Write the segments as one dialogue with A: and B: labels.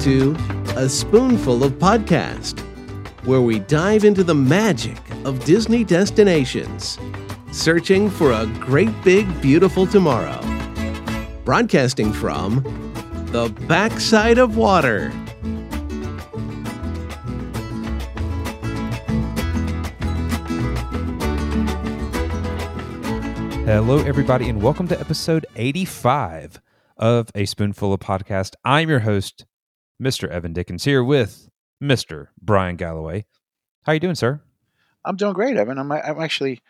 A: To A Spoonful of Podcast, where we dive into the magic of Disney destinations, searching for a great big beautiful tomorrow. Broadcasting from the backside of water.
B: Hello, everybody, and welcome to episode 85 of A Spoonful of Podcast. I'm your host, Mr. Evan Dickens, here with Mr. Bryan Galloway. How you doing, sir?
C: I'm doing great, Evan. I'm, I'm actually,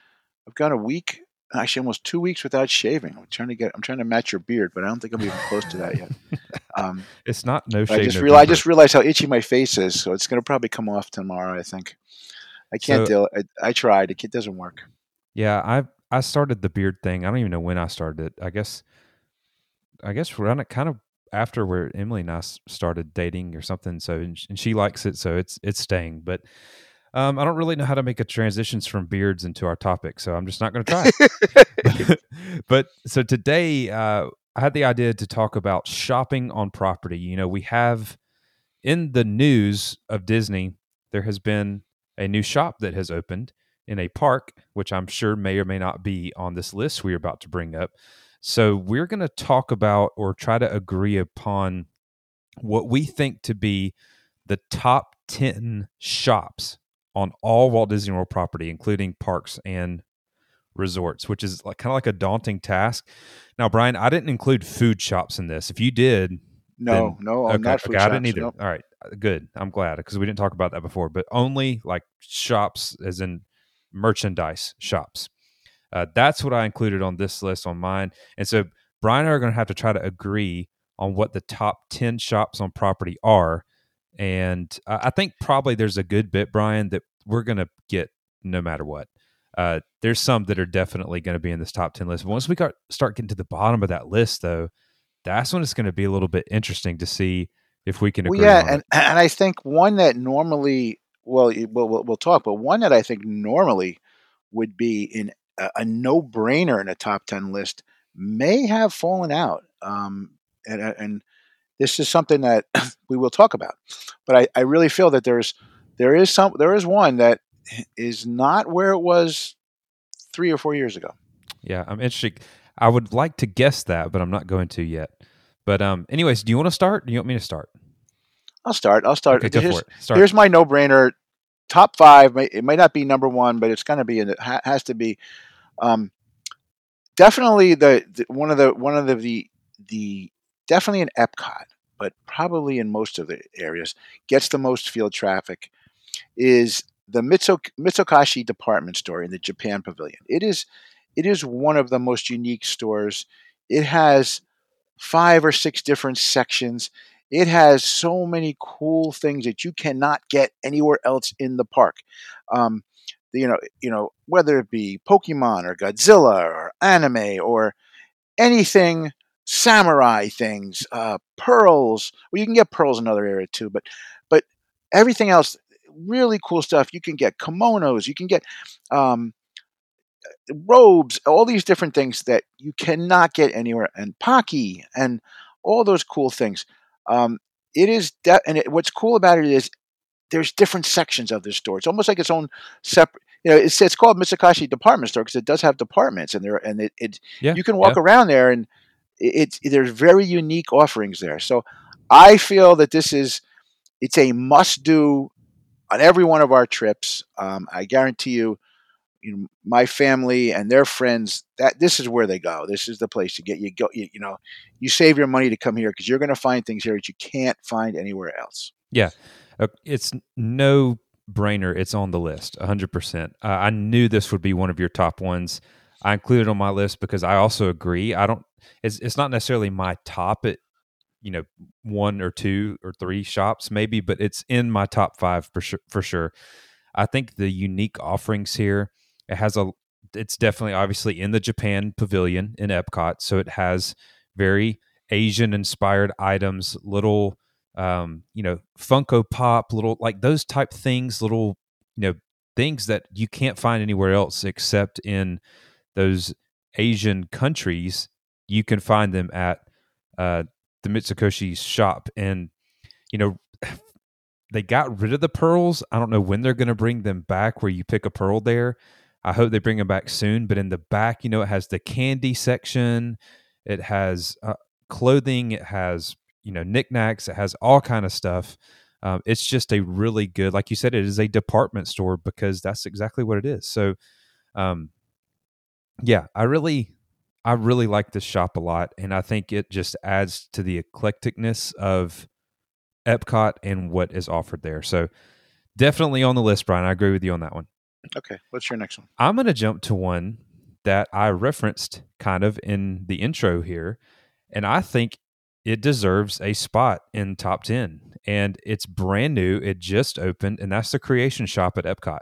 C: I've gone a week, actually almost two weeks without shaving. I'm trying to get, I'm trying to match your beard, but I don't think I'm even close to that yet. Um,
B: it's not no
C: I just realized, I just realized how itchy my face is, so it's going to probably come off tomorrow. I think. I can't
B: So-
C: deal. I, I tried. It doesn't work.
B: Yeah, I I started the beard thing. I don't even know when I started it. I guess I guess around it kind of after where Emily and I started dating or something. So and sh- and she likes it, so it's it's staying. But um, I don't really know how to make a transitions from beards into our topic, so I'm just not going to try. but so today, uh, I had the idea to talk about shopping on property. You know, we have in the news of Disney, there has been a new shop that has opened in a park, which I'm sure may or may not be on this list we're about to bring up. So we're going to talk about or try to agree upon what we think to be the top 10 shops on all Walt Disney World property, including parks and resorts, which is like kind of like a daunting task. Now, Bryan, I didn't include food shops in this. If you did,
C: No, no, I'm
B: okay, okay, I didn't
C: shops,
B: either.
C: nope.
B: All right, uh, good. I'm glad because we didn't talk about that before. But only like shops, as in merchandise shops. Uh, that's what I included on this list on mine. And so Bryan and I are going to have to try to agree on what the top ten shops on property are. And uh, I think probably there's a good bit, Bryan, that we're going to get no matter what. Uh, there's some that are definitely going to be in this top 10 list. But Once we got, start getting to the bottom of that list, though, that's when it's going to be a little bit interesting to see if we can
C: Well,
B: agree
C: yeah,
B: on
C: and
B: it.
C: and I think one that normally, we'll we'll, we'll talk, but one that I think normally would be in a, a no-brainer in a top ten list may have fallen out, um, and and this is something that we will talk about. But I, I really feel that there's there is some there is one that is not where it was three or four years ago.
B: Yeah, I'm interested. I would like to guess that, but I'm not going to yet. But um, anyways, do you want to start? Do you want me to start?
C: I'll start. I'll start.
B: Okay,
C: here's.
B: Start.
C: here's my no-brainer. Top five. It might not be number one, but it's going to be. In it has to be. Um, definitely the, the one of the one of the, the the definitely in Epcot, but probably in most of the areas gets the most field traffic is the Mitsu, Mitsukoshi department store in the Japan Pavilion. It is it is one of the most unique stores. It has five or six different sections. It has so many cool things that you cannot get anywhere else in the park. Um, you know, you know, whether it be Pokemon or Godzilla or anime or anything samurai things, uh, pearls. Well, you can get pearls in another area too, but but everything else, really cool stuff. You can get kimonos. You can get um, robes. All these different things that you cannot get anywhere, and Pocky and all those cool things. Um, it is, de- and it, what's cool about it is there's different sections of this store. It's almost like its own separate. You know, it's it's called Mitsukoshi Department Store because it does have departments, and there and it, it
B: yeah,
C: you can walk
B: yeah.
C: around there and it, it there's very unique offerings there. So I feel that this is it's a must do on every one of our trips. Um, I guarantee you, you know, my family and their friends that this is where they go. This is the place to get you go. You, you know, you save your money to come here because you're going to find things here that you can't find anywhere else.
B: yeah it's no brainer. It's on the list, 100%. Uh, I knew this would be one of your top ones. I included it on my list because I also agree. I don't, it's, it's not necessarily my top at, you know, one or two or three shops maybe, but it's in my top five for sure. For sure. I think the unique offerings here, it has a, it's definitely obviously in the Japan pavilion in Epcot. So it has very Asian inspired items, little, um, you know, Funko Pop, little like those type things, little, you know, things that you can't find anywhere else except in those Asian countries. You can find them at uh, the Mitsukoshi shop, and you know, they got rid of the pearls. I don't know when they're going to bring them back where you pick a pearl there. I hope they bring them back soon. But in the back, you know, it has the candy section, it has uh, clothing, it has you know knickknacks, it has all kind of stuff. Um, it's just a really good, like you said, it is a department store because that's exactly what it is. So, um, yeah, I really, I really like this shop a lot, and I think it just adds to the eclecticness of Epcot and what is offered there. So, definitely on the list, Bryan. I agree with you on that one.
C: Okay, what's your next one?
B: I'm going to jump to one that I referenced kind of in the intro here, and I think it deserves a spot in top 10. And it's brand new, it just opened, and that's the creation shop at Epcot.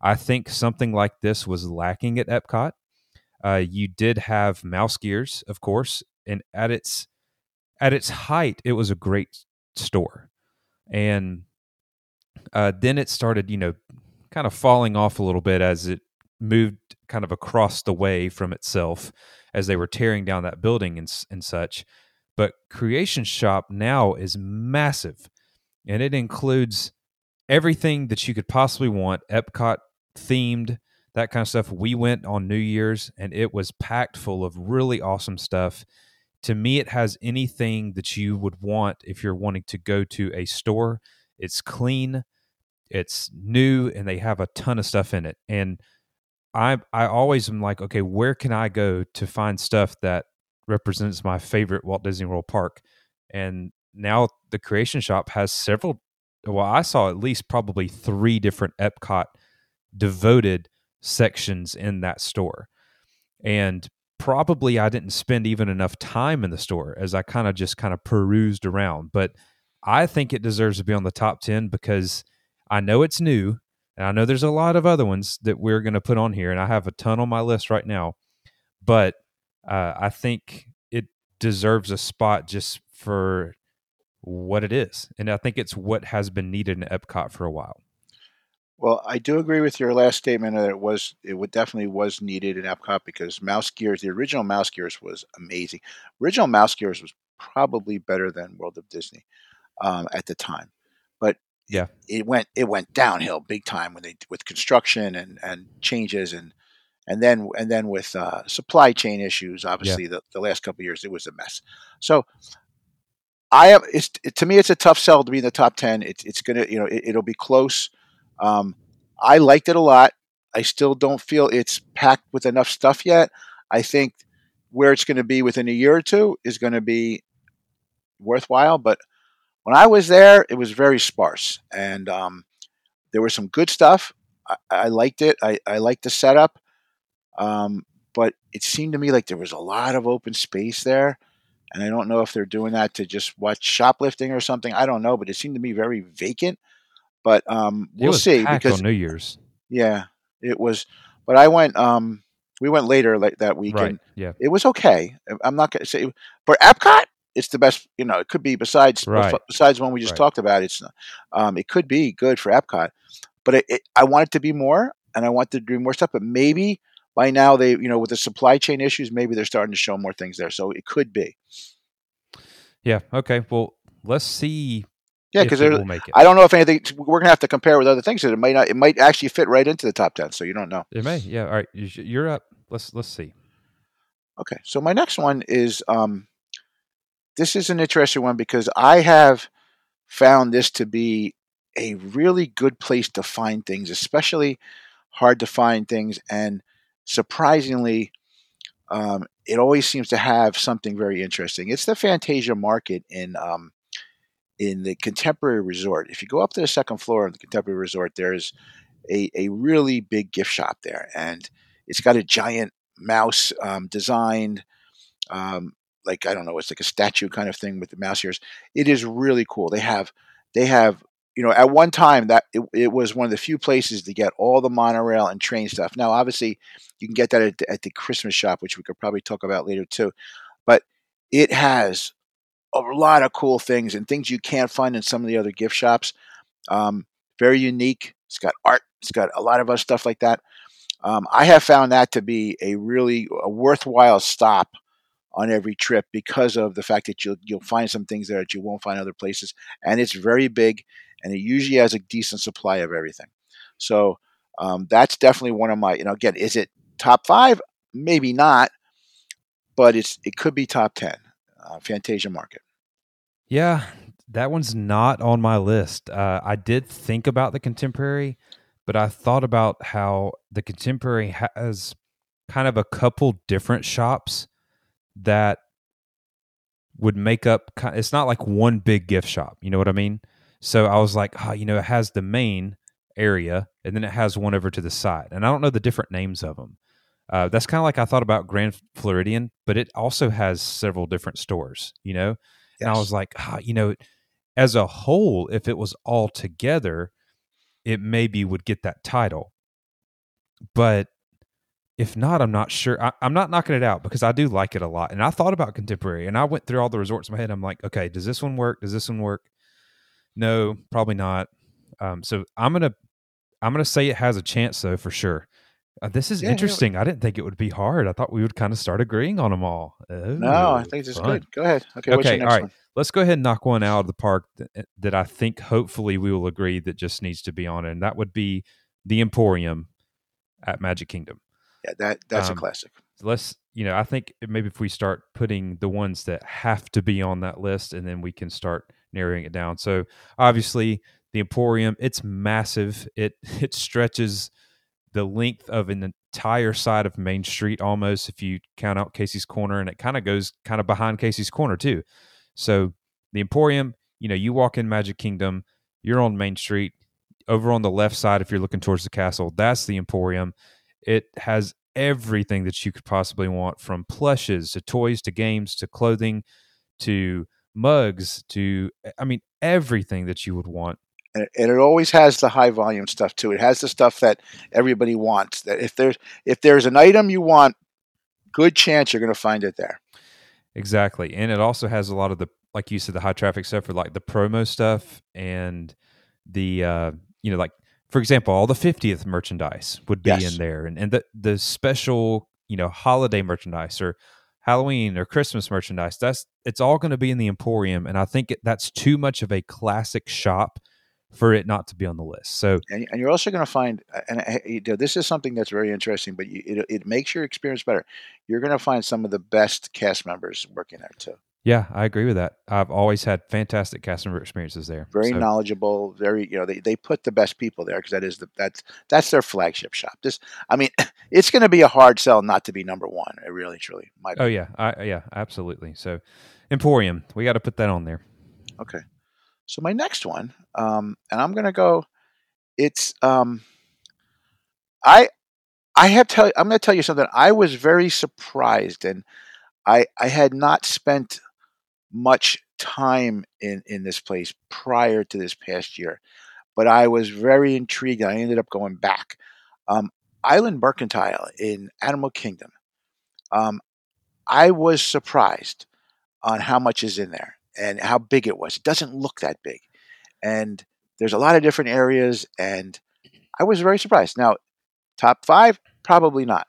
B: I think something like this was lacking at Epcot. Uh, you did have mouse gears, of course, and at its at its height, it was a great store. And uh, then it started, you know, kind of falling off a little bit as it moved kind of across the way from itself as they were tearing down that building and, and such. But Creation Shop now is massive and it includes everything that you could possibly want Epcot themed, that kind of stuff. We went on New Year's and it was packed full of really awesome stuff. To me, it has anything that you would want if you're wanting to go to a store. It's clean, it's new, and they have a ton of stuff in it. And I I always am like, okay, where can I go to find stuff that represents my favorite Walt Disney World park? And now the Creation Shop has several. Well, I saw at least probably three different Epcot devoted sections in that store, and probably I didn't spend even enough time in the store as I kind of just kind of perused around. But I think it deserves to be on the top ten because I know it's new and I know there's a lot of other ones that we're going to put on here, and I have a ton on my list right now. But uh, I think it deserves a spot just for what it is, and I think it's what has been needed in Epcot for a while.
C: Well, I do agree with your last statement that it was it would definitely was needed in Epcot because Mouse Gears, the original Mouse Gears, was amazing. Original Mouse Gears was probably better than World of Disney um, at the time, but
B: yeah,
C: it went it went downhill big time when they with construction and and changes and and then and then with uh, supply chain issues. Obviously, yeah. the, the last couple years it was a mess. So I have it's it, to me it's a tough sell to be in the top ten. It's it's gonna you know it, will be close. Um, I liked it a lot. I still don't feel it's packed with enough stuff yet. I think where it's going to be within a year or two is going to be worthwhile, but when I was there, it was very sparse, and um, there was some good stuff. I, I liked it. I, I liked the setup, um, but it seemed to me like there was a lot of open space there, and I don't know if they're doing that to just watch shoplifting or something. I don't know, but it seemed to be very vacant. But um, we'll see
B: because New Year's.
C: Yeah, it was. But I went. Um, we went later like that weekend.
B: Right. Yeah.
C: It was okay. I'm not going to say for Epcot it's the best. You know, it could be besides
B: right.
C: besides one we just right. talked about. It's um, it could be good for Epcot, but it, it, I want it to be more, and I want to do more stuff. But maybe by now they, you know, with the supply chain issues, maybe they're starting to show more things there. So it could be.
B: Yeah. Okay. Well, let's see.
C: Yeah, because I don't know if anything. We're gonna have to compare with other things. that It might not. It might actually fit right into the top ten. So you don't know.
B: It may. Yeah. All right. You're up. Let's let's see.
C: Okay. So my next one is um, this is an interesting one because I have found this to be a really good place to find things, especially hard to find things. And surprisingly, um, it always seems to have something very interesting. It's the Fantasia Market in um, in the Contemporary Resort. If you go up to the second floor of the Contemporary Resort, there's a, a really big gift shop there, and it's got a giant mouse um, designed um, like I don't know, it's like a statue kind of thing with the mouse ears. It is really cool. They have they have you know at one time that it, it was one of the few places to get all the monorail and train stuff. Now obviously you can get that at, at the Christmas shop, which we could probably talk about later too. But it has a lot of cool things and things you can't find in some of the other gift shops. Um, very unique. It's got art. It's got a lot of other stuff like that. Um, I have found that to be a really a worthwhile stop on every trip because of the fact that you'll you'll find some things there that you won't find other places, and it's very big, and it usually has a decent supply of everything. So um, that's definitely one of my you know again is it top five? Maybe not, but it's it could be top ten. Uh, Fantasia Market.
B: Yeah, that one's not on my list. Uh, I did think about the contemporary, but I thought about how the contemporary has kind of a couple different shops that would make up it's not like one big gift shop you know what i mean? So i was like oh, you know it has the main area and then it has one over to the side and i don't know the different names of them uh, that's kind of like i thought about grand floridian but it also has several different stores you know? Yes. and i was like oh, you know as a whole if it was all together it maybe would get that title. But if not, I'm not sure. I, am not knocking it out because I do like it a lot. And I thought about contemporary and I went through all the resorts in my head. I'm like, okay, does this one work? Does this one work? No, probably not. Um, so I'm gonna I'm gonna say it has a chance though for sure. Uh, this is yeah, interesting. Yeah. I didn't think it would be hard. I thought we would kind of start agreeing on them all.
C: Oh, no, I think this is good. Go ahead.
B: Okay. Okay. all right. One? Let's go ahead and knock one out of the park that, eh, that I think hopefully we will agree that just needs to be on it, and that would be the Emporium at Magic Kingdom.
C: Yeah, that that's um, a classic.
B: Let's you know, I think maybe if we start putting the ones that have to be on that list, and then we can start narrowing it down. So obviously, the Emporium, it's massive. It it stretches the length of an entire side of Main Street almost, if you count out Casey's Corner, and it kind of goes kind of behind Casey's Corner too. So the Emporium, you know, you walk in Magic Kingdom, you're on Main Street. Over on the left side, if you're looking towards the castle, that's the Emporium. It has everything that you could possibly want from plushes to toys to games to clothing to mugs to I mean everything that you would want.
C: And it always has the high volume stuff too. It has the stuff that everybody wants. That if there's if there's an item you want, good chance you're going to find it there.
B: Exactly, and it also has a lot of the like you said the high traffic stuff for like the promo stuff and the uh you know like for example, all the 50th merchandise would be yes. in there, and and the the special you know holiday merchandise or Halloween or Christmas merchandise. That's it's all going to be in the Emporium, and I think it, that's too much of a classic shop for it not to be on the list. So,
C: and, and you're also going to find, and you know, this is something that's very interesting, but you, it, it makes your experience better. You're going to find some of the best cast members working there too.
B: Yeah, I agree with that. I've always had fantastic cast member experiences there.
C: Very so. knowledgeable. Very, you know, they, they put the best people there because that is the that's that's their flagship shop. This, I mean, it's going to be a hard sell not to be number one. It really, truly
B: might. Oh yeah, I, yeah, absolutely. So, Emporium, we got to put that on there.
C: Okay, so my next one, um, and I'm going to go. It's um, I I have tell I'm going to tell you something. I was very surprised, and I I had not spent much time in in this place prior to this past year, but I was very intrigued. I ended up going back. Um, Island Mercantile in Animal Kingdom. Um, I was surprised on how much is in there and how big it was. It doesn't look that big, and there's a lot of different areas, and I was very surprised. Now, top five, probably not.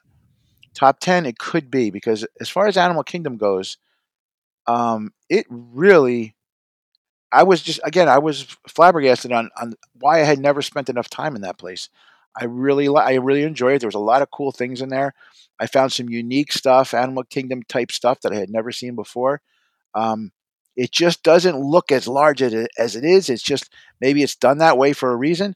C: Top ten, it could be because as far as Animal Kingdom goes, um, it really I was just again I was flabbergasted on on why I had never spent enough time in that place. I really I really enjoyed it. There was a lot of cool things in there. I found some unique stuff, Animal Kingdom type stuff that I had never seen before. Um, it just doesn't look as large as it, as it is. It's just maybe it's done that way for a reason.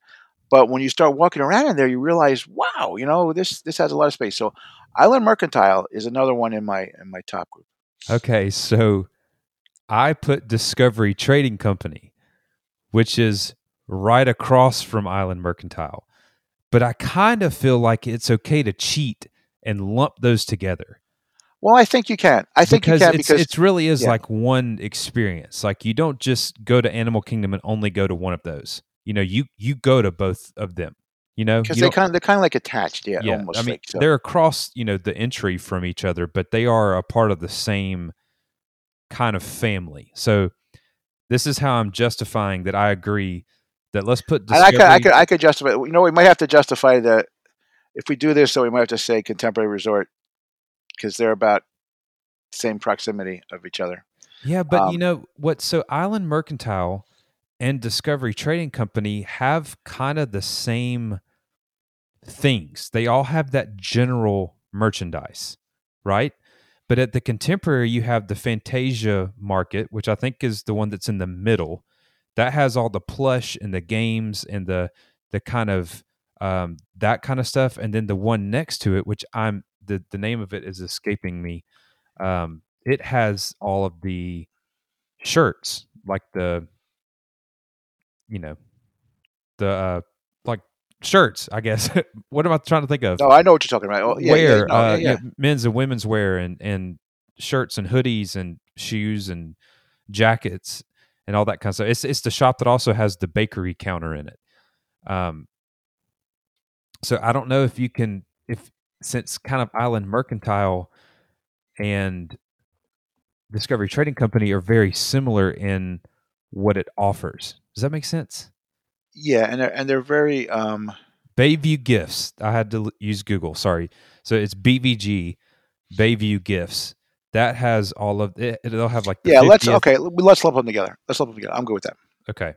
C: But when you start walking around in there, you realize, wow, you know this this has a lot of space. So, Island Mercantile is another one in my in my top group.
B: Okay, so I put Discovery Trading Company, which is right across from Island Mercantile. But I kind of feel like it's okay to cheat and lump those together.
C: Well, I think you can. I think
B: because
C: you can
B: it's,
C: because
B: it really is yeah. like one experience. Like you don't just go to Animal Kingdom and only go to one of those. You know, you you go to both of them. You know,
C: because they kind of they're kind of like attached. Yeah, yeah.
B: I mean,
C: like,
B: so. they're across you know the entry from each other, but they are a part of the same kind of family. So this is how I'm justifying that I agree that let's put.
C: Discovery- I could, I could, I could justify. You know, we might have to justify that if we do this. So we might have to say contemporary resort because they're about same proximity of each other.
B: Yeah, but
C: Um,
B: you know what? So Island Mercantile and Discovery Trading Company have kind of the same things. They all have that general merchandise, right? But at the contemporary, you have the Fantasia market, which I think is the one that's in the middle. That has all the plush and the games and the the kind of um, that kind of stuff. And then the one next to it, which I'm the the name of it is escaping me. Um, it has all of the shirts, like the you know the uh, shirts. I guess. what am I trying to think of?
C: No, I know what you're talking about. Oh, yeah,
B: wear,
C: yeah, no,
B: uh,
C: yeah,
B: men's and women's wear, and and shirts and hoodies and shoes and jackets and all that kind of stuff. It's it's the shop that also has the bakery counter in it. Um, so I don't know if you can if since kind of Island Mercantile and Discovery Trading Company are very similar in what it offers. Does that make sense?
C: Yeah, and they're and they're very um
B: Bayview Gifts. I had to l- use Google. Sorry. So it's BVG, Bayview Gifts. That has all of it. They'll have like the
C: yeah. Let's okay. Let's lump them together. Let's lump them together. I'm good with that.
B: Okay.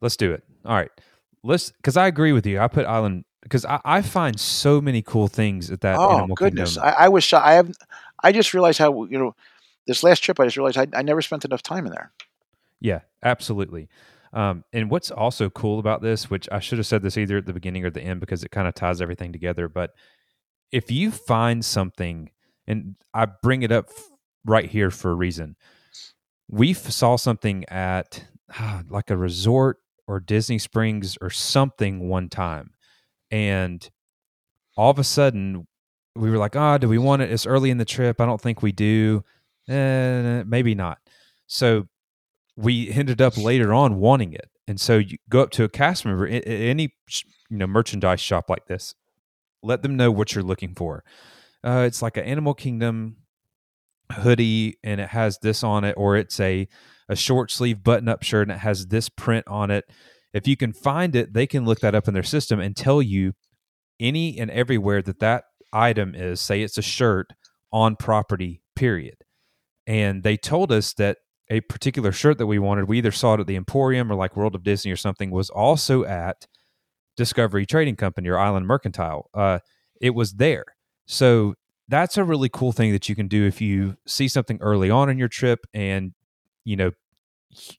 B: Let's do it. All right. Let's because I agree with you. I put Island because I, I find so many cool things at that
C: oh
B: Animal
C: goodness. I, I was shocked. I have. I just realized how you know this last trip. I just realized I, I never spent enough time in there.
B: Yeah, absolutely. Um, and what's also cool about this, which I should have said this either at the beginning or the end because it kind of ties everything together, but if you find something, and I bring it up right here for a reason, we saw something at ah, like a resort or Disney Springs or something one time, and all of a sudden we were like, "Ah, do we want it? It's early in the trip. I don't think we do. Eh, maybe not." So we ended up later on wanting it, and so you go up to a cast member, any you know merchandise shop like this, let them know what you're looking for. Uh, it's like an Animal Kingdom hoodie, and it has this on it, or it's a a short sleeve button up shirt and it has this print on it. If you can find it, they can look that up in their system and tell you any and everywhere that that item is. Say it's a shirt on property. Period. And they told us that a particular shirt that we wanted, we either saw it at the Emporium or like World of Disney or something, was also at Discovery Trading Company or Island Mercantile. Uh, it was there. So that's a really cool thing that you can do if you see something early on in your trip and you know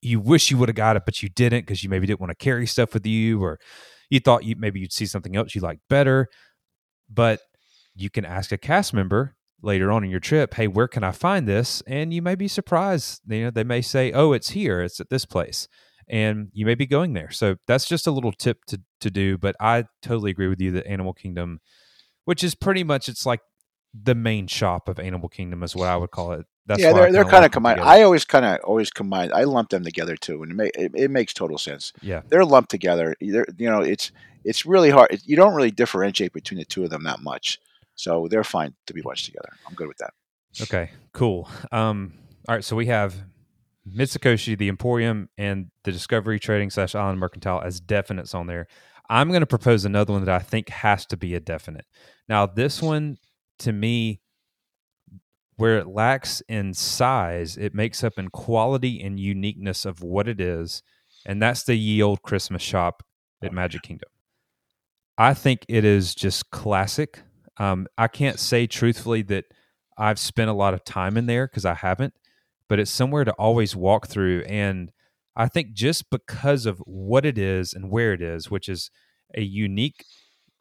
B: you wish you would have got it but you didn't because you maybe didn't want to carry stuff with you or you thought you maybe you'd see something else you liked better but you can ask a cast member later on in your trip hey where can i find this and you may be surprised you know they may say oh it's here it's at this place and you may be going there so that's just a little tip to, to do but i totally agree with you that animal kingdom which is pretty much it's like the main shop of animal kingdom is what i would call it that's
C: yeah, they're they're kind of combined. I always kind of always combine. I lump them together too, and it, ma- it, it makes total sense.
B: yeah
C: They're lumped together. They're, you know, it's it's really hard. You don't really differentiate between the two of them that much, so they're fine to be watched together. I'm good with that.
B: Okay, cool. Um, all right, so we have Mitsukoshi, the Emporium, and the Discovery Trading slash Island Mercantile as definites on there. I'm going to propose another one that I think has to be a definite. Now, this one to me, where it lacks in size, it makes up in quality and uniqueness of what it is, and that's the Ye Old Christmas Shop at Magic Kingdom. I think it is just classic. Um, I can't say truthfully that I've spent a lot of time in there because I haven't, but it's somewhere to always walk through. And I think just because of what it is and where it is, which is a unique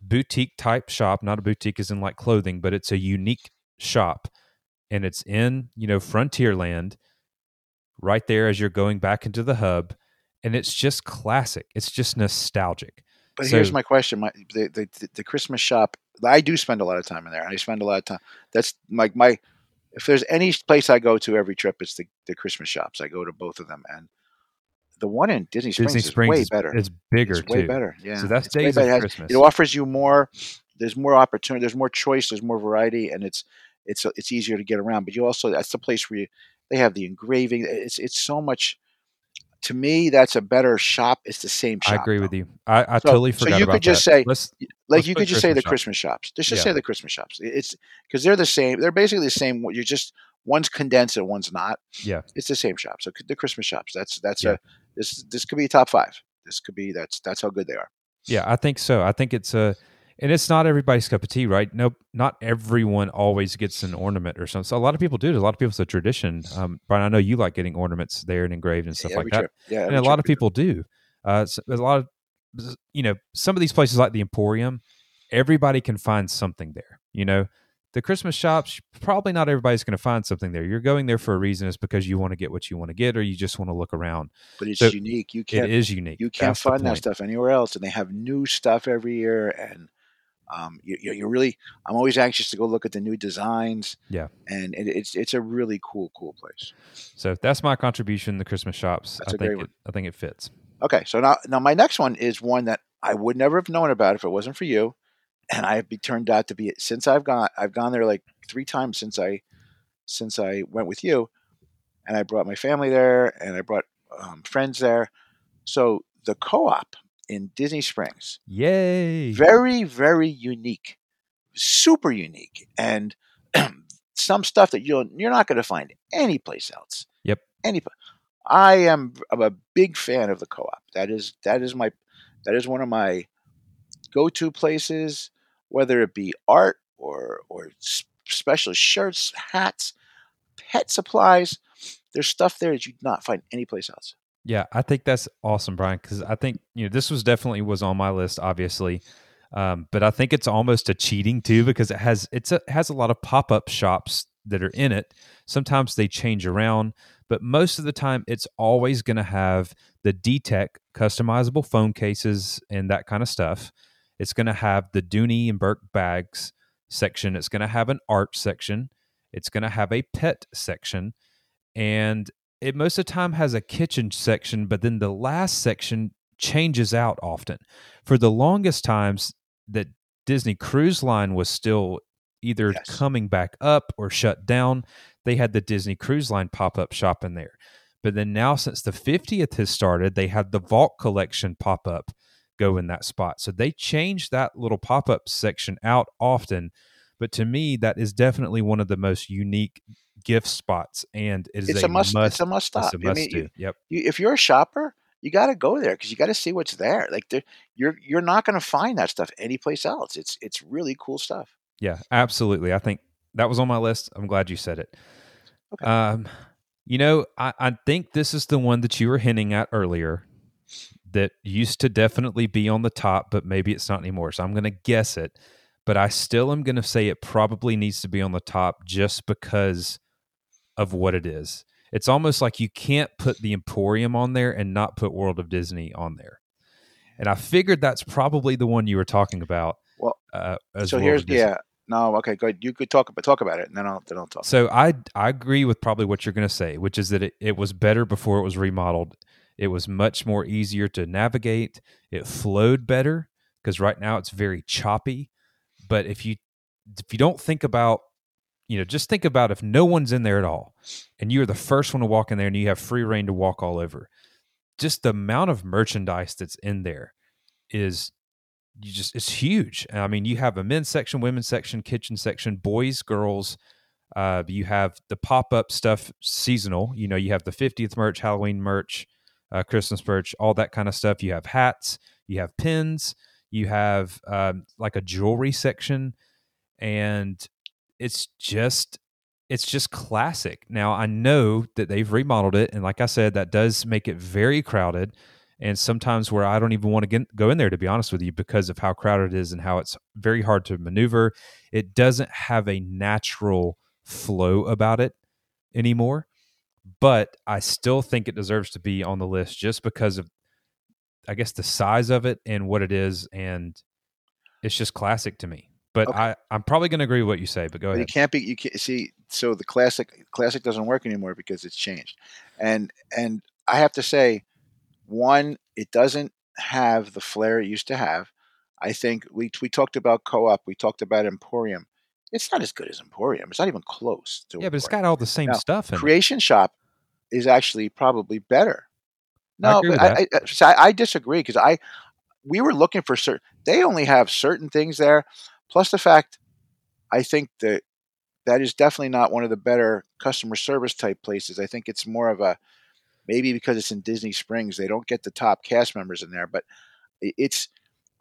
B: boutique type shop, not a boutique is in like clothing, but it's a unique shop. And it's in, you know, Frontierland, right there as you're going back into the hub. And it's just classic. It's just nostalgic.
C: But
B: So-
C: here's my question: my the, the the Christmas shop. I do spend a lot of time in there, and I spend a lot of time. That's like my. If there's any place I go to every trip, it's the, the Christmas shops. I go to both of them, and the one in Disney Springs,
B: Disney
C: is way better.
B: is bigger
C: it's way
B: too.
C: better. Yeah.
B: So that's
C: It's
B: days of
C: has-
B: Christmas.
C: It offers you more. There's more opportunity. There's more choice. There's more variety, and it's it's it's easier to get around. But you also that's the place where you, they have the engraving. It's it's so much. To me, that's a better shop. It's the same shop.
B: I agree
C: though.
B: with you. I, I
C: So-
B: totally forgot.
C: so
B: you
C: could just
B: that.
C: say-
B: Let's
C: like
B: Let's
C: you could just say the
B: Christmas
C: Christmas shops. Just just
B: Yeah.
C: say the Christmas shops. It's because they're the same. They're basically the same. You're just one's condensed and one's not.
B: Yeah.
C: it's the same shop. So the Christmas shops. That's that's
B: Yeah.
C: a this this could be a top five. This could be that's that's how good they are.
B: Yeah, I think so. I think it's a, and it's not everybody's cup of tea, right? No, not everyone always gets an ornament or something. So a lot of people do. A lot of people, it's a tradition. Um, Bryan, I know you like getting ornaments there and engraved and stuff
C: every
B: like that.
C: trip. Yeah,
B: and a lot of people do. Uh, so a lot of, you know, some of these places like the Emporium, everybody can find something there. You know, the Christmas shops, probably not everybody's going to find something there. You're going there for a reason. It's because you want to get what you want to get, or you just want to look around.
C: but it's
B: so
C: unique. You can't It
B: is unique.
C: you can't
B: That's
C: find that stuff anywhere else, and they have new stuff every year. And um, you, you really, I'm always anxious to go look at the new designs.
B: Yeah.
C: and it, it's it's a really cool cool place.
B: So that's my contribution. The Christmas shops.
C: That's
B: I
C: a
B: think
C: great
B: it,
C: one.
B: I think it fits.
C: Okay, so now now my next one is one that I would never have known about if it wasn't for you, and I have be turned out to be since I've gone I've gone there like three times since I since I went with you, and I brought my family there and I brought um, friends there. So the co-op in Disney Springs,
B: Yay!
C: very very unique, super unique, and some stuff that you'll you're not going to find anyplace else.
B: Yep.
C: Any. I am I'm a big fan of the co-op. That is that is my that is one of my go-to places, whether it be art or or special shirts, hats, pet supplies. There's stuff there that you'd not find anyplace else.
B: Yeah, I think that's awesome, Bryan. Because I think you know this was definitely was on my list, obviously, um, but I think it's almost a cheating too because it has it's a, it has a lot of pop up shops that are in it. Sometimes they change around, but most of the time it's always going to have the D-Tech customizable phone cases and that kind of stuff. It's going to have the Dooney and Bourke bags section. It's going to have an art section. It's going to have a pet section, and it most of the time has a kitchen section, but then the last section changes out often. For the longest times that Disney Cruise Line was still either
C: Yes.
B: coming back up or shut down, they had the Disney Cruise Line pop up shop in there. But then now, since the 50th has started, they had the Vault Collection pop up go in that spot. So they changed that little pop up section out often. But to me, that is definitely one of the most unique gift spots, and it is
C: It's
B: a,
C: a must.
B: must.
C: it's a must
B: it's
C: stop.
B: a
C: I
B: must
C: mean,
B: do.
C: you,
B: Yep.
C: you, if you're a shopper, you got to go there because you got to see what's there. Like there, you're you're not going to find that stuff anyplace else. It's it's really cool stuff.
B: Yeah, absolutely. I think that was on my list. I'm glad you said it.
C: Okay.
B: Um, you know, I, I think this is the one that you were hinting at earlier that used to definitely be on the top, but maybe it's not anymore. So I'm going to guess it, but I still am going to say it probably needs to be on the top just because of what it is. It's almost like you can't put the Emporium on there and not put World of Disney on there. And I figured that's probably the one you were talking about.
C: Well,
B: uh, as
C: so
B: World
C: here's yeah. No, okay, good. You could talk about talk about it, and then I'll then I'll talk.
B: So I I agree with probably what you're going to say, which is that it, it was better before it was remodeled. It was much more easier to navigate. It flowed better because right now it's very choppy. But if you if you don't think about you know just think about if no one's in there at all and you're the first one to walk in there and you have free reign to walk all over just the amount of merchandise that's in there is you just it's huge. I mean you have a men's section women's section kitchen section boys girls uh, you have the pop-up stuff seasonal you know you have the 50th merch halloween merch uh, christmas merch all that kind of stuff. You have hats you have pins you have um, like a jewelry section and it's just it's just classic. Now i know that they've remodeled it and like i said that does make it very crowded and sometimes where i don't even want to get, go in there to be honest with you because of how crowded it is and how it's very hard to maneuver it doesn't have a natural flow about it anymore but i still think it deserves to be on the list just because of i guess the size of it and what it is and it's just classic to me but
C: Okay.
B: I, I'm probably going to agree with what you say. But go
C: But you can't be you can't see so the classic classic doesn't work anymore because it's changed. And and I have to say one it doesn't have the flair it used to have. I think we we talked about co-op, we talked about Emporium. It's not as good as Emporium. It's not even close to
B: Yeah, but it's got all the same
C: Now,
B: stuff in it.
C: Creation Shop is actually probably better No,
B: agree
C: I, I, I, I disagree because I we were looking for certain. They only have certain things there. Plus the fact, I think that that is definitely not one of the better customer service type places. I think it's more of a maybe because it's in Disney Springs, they don't get the top cast members in there. But it's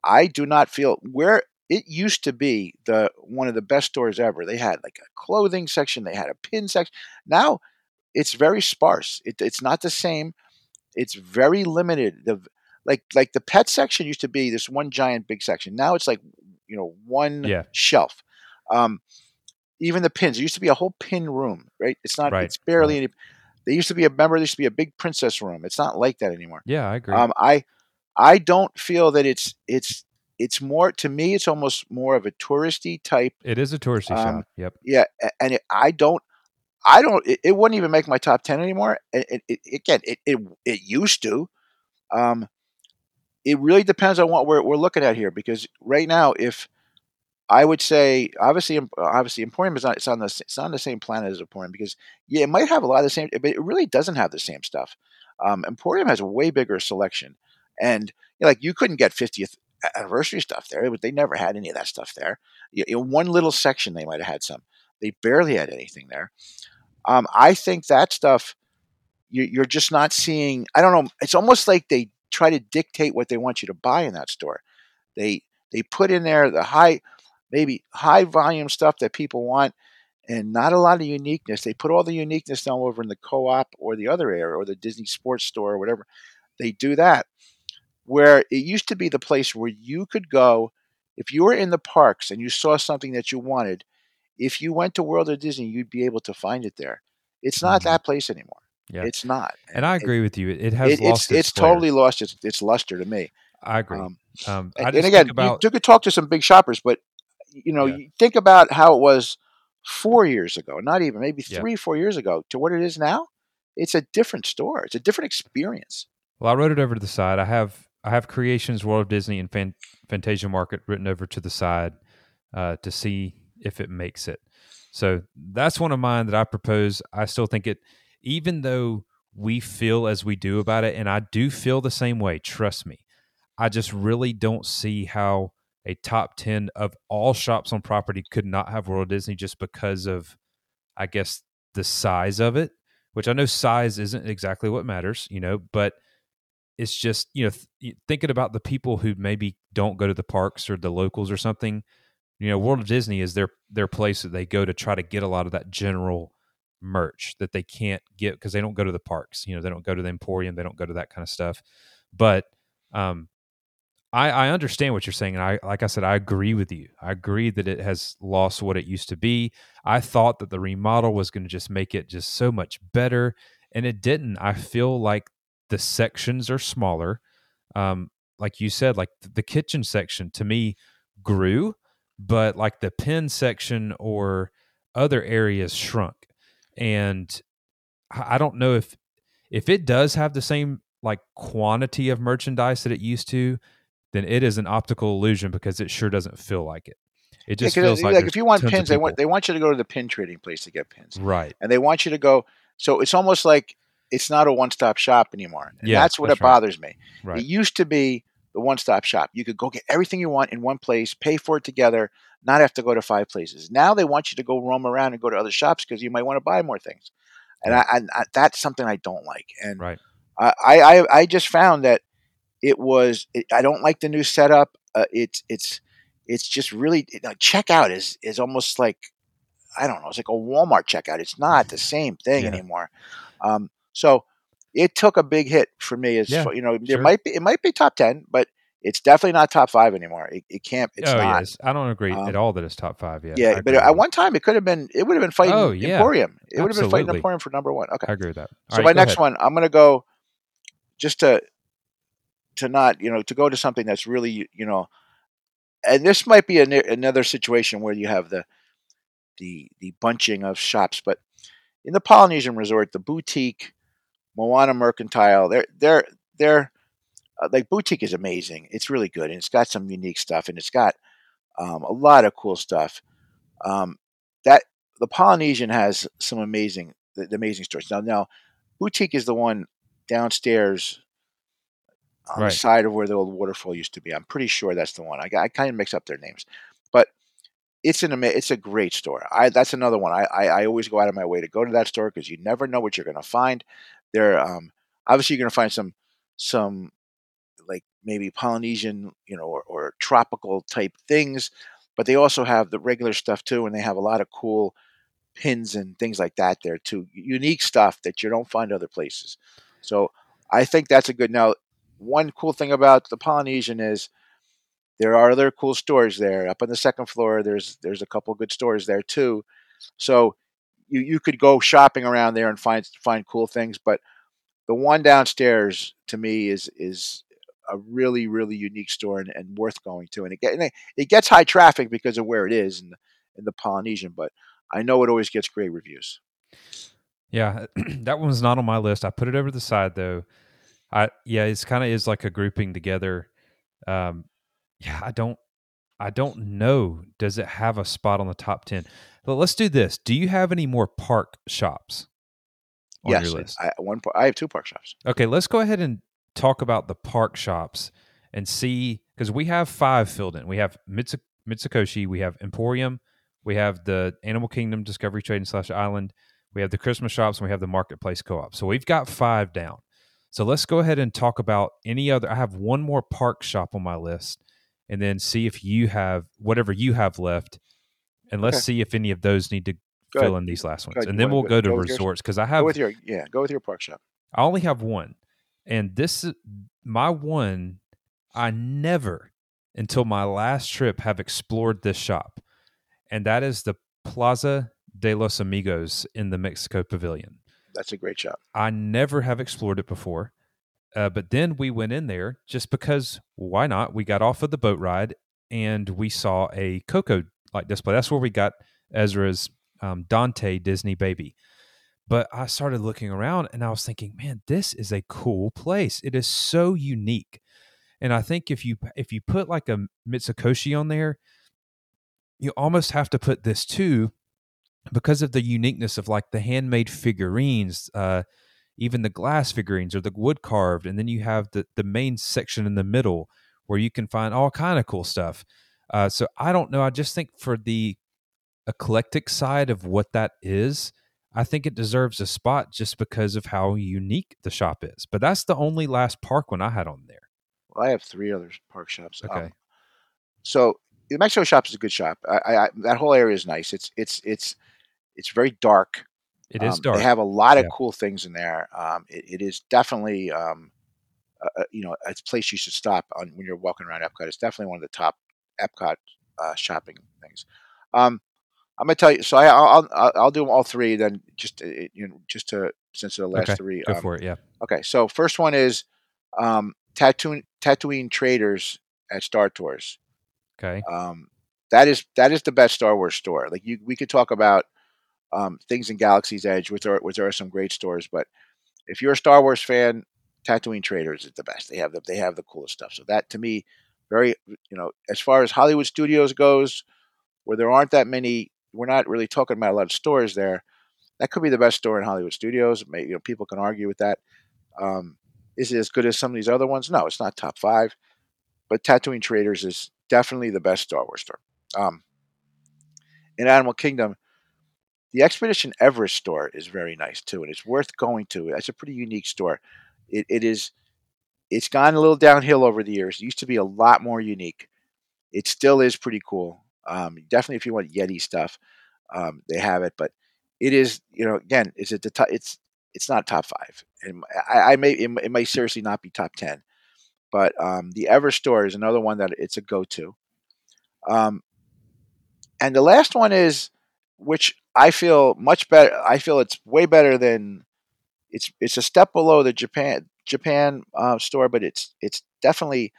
C: I do not feel where it used to be the one of the best stores ever. They had like a clothing section, they had a pin section. Now it's very sparse. It, it's not the same. It's very limited. The like like the pet section used to be this one giant big section. Now it's like you know one
B: Yeah.
C: shelf. Um, even the pins. There used to be a whole pin room, right? It's not.
B: Right,
C: It's barely any. There used to be a member. There used to be a big princess room. It's not like that anymore.
B: Yeah, I agree.
C: Um, I I don't feel that it's it's it's more to me. It's almost more of a touristy type.
B: it is a touristy
C: um,
B: shop. Yep.
C: Yeah, and it, I don't. I don't. It, it wouldn't even make my top ten anymore. It, it, it, again, it, it it used to. Um, it really depends on what we're we're looking at here because right now, if I would say obviously obviously Emporium is not it's on the it's on the same planet as Emporium because yeah it might have a lot of the same but it really doesn't have the same stuff. Um, Emporium has a way bigger selection, and you know, like you couldn't get 50th anniversary stuff there. They never had any of that stuff there. You one little section they might have had some. They barely had anything there. Um, I think that stuff you're just not seeing. I don't know. It's almost like they try to dictate what they want you to buy in that store. They they put in there the high, maybe high volume stuff that people want, and not a lot of uniqueness. They put all the uniqueness down over in the co-op or the other area or the Disney Sports Store or whatever. They do that where it used to be the place where you could go if you were in the parks and you saw something that you wanted. If you went to World of Disney, you'd be able to find it there. It's not
B: Mhm.
C: that place anymore.
B: Yeah.
C: It's not.
B: And I
C: It-
B: agree with you. It, it has
C: it-
B: lost
C: it's
B: its,
C: it's totally lost its its luster to me.
B: I agree.
C: Um,
B: Um, I
C: and, and again,
B: about
C: you, could talk to some big shoppers, but you know,
B: Yeah.
C: you think about how it was four years ago, not even maybe
B: Yeah.
C: three, four years ago, to what it is now. It's a different store. It's a different experience.
B: Well, I wrote it over to the side. I have I have Creations, World of Disney, and Fan- Fantasia Market written over to the side uh, to see if it makes it. So that's one of mine that I propose. I still think it, even though we feel as we do about it, and I do feel the same way. Trust me, I just really don't see how a top ten of all shops on property could not have World Disney just because of, I guess, the size of it. Which I know size isn't exactly what matters, you know, but it's just you know th- thinking about the people who maybe don't go to the parks or the locals or something you know world of disney is their their place that they go to try to get a lot of that general merch that they can't get because they don't go to the parks you know they don't go to the emporium they don't go to that kind of stuff but um I, I understand what you're saying, and I like I said, I agree with you. I agree that it has lost what it used to be. I thought that the remodel was going to just make it just so much better, and it didn't. I feel like the sections are smaller. Um, like you said, like the kitchen section to me grew, but like the pen section or other areas shrunk. And I don't know if if it does have the same like quantity of merchandise that it used to, then it is an optical illusion because it sure doesn't feel like it. It
C: Yeah,
B: feels like,
C: like if you want pins, they want they want you to go to the pin trading place to get pins,
B: right.
C: and they want you to go. So it's almost like it's not a one stop shop anymore. And
B: Yeah,
C: that's what
B: that's
C: it
B: right.
C: bothers me.
B: Right.
C: It used to be the one stop shop. You could go get everything you want in one place, pay for it together, not have to go to five places. Now they want you to go roam around and go to other shops because you might want to buy more things. And I, I, I that's something I don't like. And
B: Right.
C: I, I, I just found that it was. It, I don't like the new setup. Uh, it's it's it's just really checkout is is almost like I don't know. It's like a Walmart checkout. It's not the same thing
B: Yeah.
C: anymore. Um, so it took a big hit for me. As
B: Yeah,
C: far- you know, there
B: sure.
C: might be it might be top ten, but it's definitely not top five anymore. It, it can't. It's
B: oh
C: not.
B: yes, I don't agree
C: Um,
B: at all that it's top five yet. I
C: Yeah, but
B: agree
C: at one time it could have been. It would have been fighting
B: Oh, yeah.
C: Emporium. It would have been fighting
B: Absolutely.
C: Emporium for number one. Okay.
B: I agree with that.
C: So
B: All
C: my
B: right, go
C: next
B: ahead.
C: one, I'm going to go just to to not you know to go to something that's really you know, and this might be a, another situation where you have the the the bunching of shops, but in the Polynesian Resort, the BouTiki Moana Mercantile, they're they're they're uh, like BouTiki is amazing. It's really good, and it's got some unique stuff, and it's got um, a lot of cool stuff. Um, that the Polynesian has some amazing the, the amazing stores. Now, now BouTiki is the one downstairs on right. the side of where the old waterfall used to be. I'm pretty sure that's the one. I, I kind of mix up their names, but it's an it's a great store. I that's another one. I I, I always go out of my way to go to that store because you never know what you're going to find. There, um, obviously, you're going to find some some like maybe Polynesian, you know, or, or tropical type things, but they also have the regular stuff too, and they have a lot of cool pins and things like that there too. Unique stuff that you don't find other places. So I think that's a good. Now, one cool thing about the Polynesian is there are other cool stores there. Up on the second floor, there's there's a couple good stores there too. So you you could go shopping around there and find find cool things. But the one downstairs to me is is a really really unique store and, and worth going to. And it, get, and it gets high traffic because of where it is in the, in the Polynesian. But I know it always gets great reviews.
B: Yeah, that one's not on my list. I put it over the side though. I yeah, it's kind of is like a grouping together. Um, yeah, I don't I don't know. Does it have a spot on the top ten? But let's do this. Do you have any more park shops
C: on yes, your list? I, one. I have two park shops.
B: Okay, let's go ahead and talk about the park shops and see because we have five filled in. We have Mitsukoshi, we have Emporium, we have the Animal Kingdom Discovery Trading slash Island, we have the Christmas shops, and we have the Marketplace Co-op. So we've got five down. So let's go ahead and talk about any other. I have one more park shop on my list and then see if you have whatever you have left, and let's okay. see if any of those need to go fill ahead. in these last ones, and then we'll go, go to go resorts because I have
C: go with your yeah go with your park shop.
B: I only have one, and this is my one. I never until my last trip have explored this shop, and that is the Plaza de los Amigos in the Mexico Pavilion.
C: That's a great shop.
B: I never have explored it before. Uh, but then we went in there just because why not? We got off of the boat ride and we saw a Coco like display. That's where we got Ezra's um, Dante Disney baby. But I started looking around and I was thinking, man, this is a cool place. It is so unique. And I think if you if you put like a Mitsukoshi on there, you almost have to put this too because of the uniqueness of like the handmade figurines, uh, even the glass figurines or the wood carved and then you have the the main section in the middle where you can find all kind of cool stuff. Uh, so i don't know i just think for the eclectic side of what that is i think it deserves a spot just because of how unique the shop is but that's the only last park one i had on there.
C: Well i have three other park shops okay. um, so the mexico shop is a good shop I, I, that whole area is nice it's it's it's it's very dark
B: it is um, dark.
C: They have a lot of yeah. cool things in there. Um, it, it is definitely, um, uh, you know, a place you should stop on when you're walking around Epcot. It's definitely one of the top Epcot uh, shopping things. Um, I'm gonna tell you. So I, will I'll I'll do all three. Then just uh, you know, just to since the last
B: okay.
C: three.
B: Go um, for it. Yeah.
C: Okay. So first one is um, Tatooine Tatooine Traders at Star Tours.
B: Okay.
C: Um, that is that is the best Star Wars store. Like you, we could talk about um, things in Galaxy's Edge, which are which are some great stores. But if you're a Star Wars fan, Tatooine Traders is the best. They have the they have the coolest stuff. So that to me, very you know, as far as Hollywood Studios goes, where there aren't that many, we're not really talking about a lot of stores there. That could be the best store in Hollywood Studios. Maybe, you know, people can argue with that. Um, is it as good as some of these other ones? No, it's not top five. But Tatooine Traders is definitely the best Star Wars store. Um, in Animal Kingdom, the Expedition Everest store is very nice too, and it's worth going to. It's a pretty unique store. It, it is. It's gone a little downhill over the years. It used to be a lot more unique. It still is pretty cool. Um, definitely, if you want Yeti stuff, um, they have it. But it is, you know, again, is it the top? It's it's not top five, and I, I may it, it, may seriously not be top ten. But um, the Everest store is another one that it's a go to. Um, and the last one is, which I feel much better. I feel it's way better than it's. It's a step below the Japan Japan uh, store, but it's it's definitely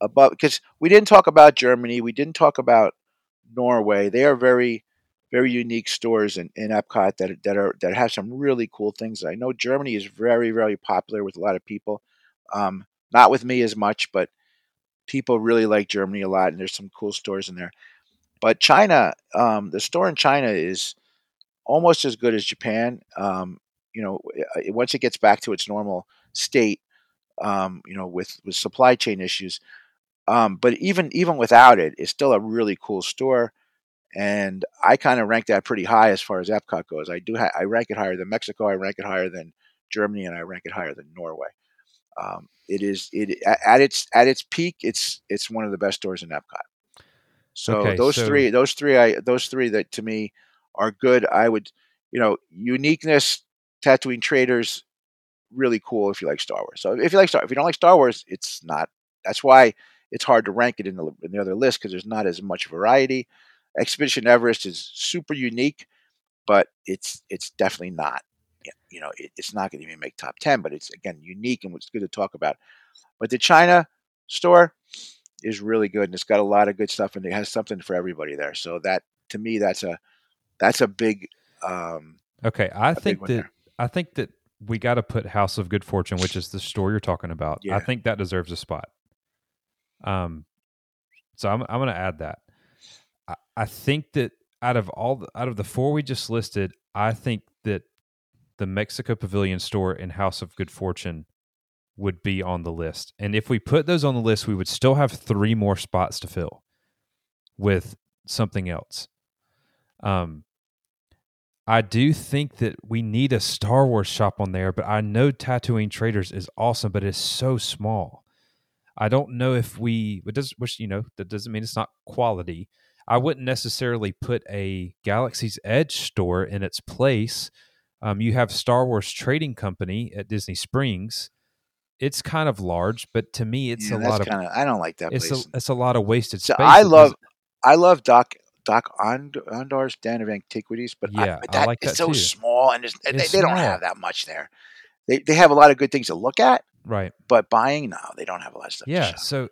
C: above because we didn't talk about Germany. We didn't talk about Norway. They are very very unique stores in, in Epcot that that are that have some really cool things. I know Germany is very very popular with a lot of people. Um, not with me as much, but people really like Germany a lot, and there's some cool stores in there. But China, um, the store in China is almost as good as Japan. Um, you know, once it gets back to its normal state, um, you know, with with supply chain issues. Um, but even even without it, it's still a really cool store, and I kind of rank that pretty high as far as Epcot goes. I do ha- I rank it higher than Mexico. I rank it higher than Germany, and I rank it higher than Norway. Um, it is it at its at its peak. It's it's one of the best stores in Epcot. So
B: Okay,
C: those
B: so-
C: three, those three, I those three that to me are good. I would, you know, uniqueness, Tatooine Traders, really cool if you like Star Wars. So if you like Star, if you don't like Star Wars, it's not. That's why it's hard to rank it in the in the other list because there's not as much variety. Expedition Everest is super unique, but it's it's definitely not. You know, it, it's not going to even make top ten, but it's again unique and what's good to talk about. But the China store is really good and it's got a lot of good stuff and it has something for everybody there. So that to me, that's a that's a big um,
B: Okay, I think that
C: there.
B: I think that we got to put House of Good Fortune, which is the store you're talking about.
C: Yeah.
B: I think that deserves a spot. Um, so I'm I'm going to add that. I, I think that out of all the, out of the four we just listed, I think that the Mexico Pavilion store and House of Good Fortune would be on the list. And if we put those on the list, we would still have three more spots to fill with something else. Um, I do think that we need a Star Wars shop on there, but I know Tatooine Traders is awesome, but it's so small. I don't know if we it does which you know that doesn't mean it's not quality. I wouldn't necessarily put a Galaxy's Edge store in its place. Um, you have Star Wars Trading Company at Disney Springs. It's kind of large, but to me, it's
C: yeah,
B: a lot of
C: kind of I don't like that
B: it's a, it's a lot of wasted
C: So
B: space.
C: I love I love Dok Dok Und- Ondar's Den of Antiquities, but I,
B: Yeah, I
C: that
B: like
C: is
B: that
C: so
B: too.
C: small and they,
B: It's
C: they don't have that much there. They they have a lot of good things to look at,
B: right.
C: but buying now, they don't have a lot of stuff.
B: yeah so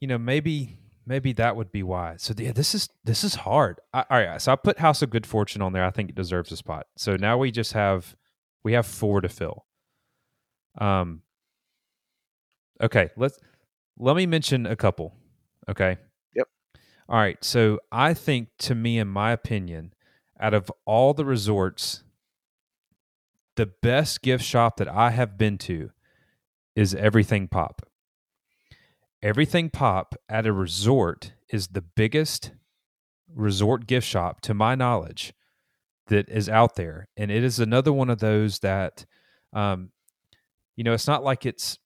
B: you know maybe maybe that would be why so yeah this is this is hard I, all right so i put house of good fortune on there i think it deserves a spot so now we just have we have four to fill um okay let's let me mention a couple okay. All right so i think to me in my opinion out of all the resorts the best gift shop that i have been to is everything pop Everything Pop at a resort is the biggest resort gift shop, to my knowledge, that is out there. And it is another one of those that, um, you know, it's not like it's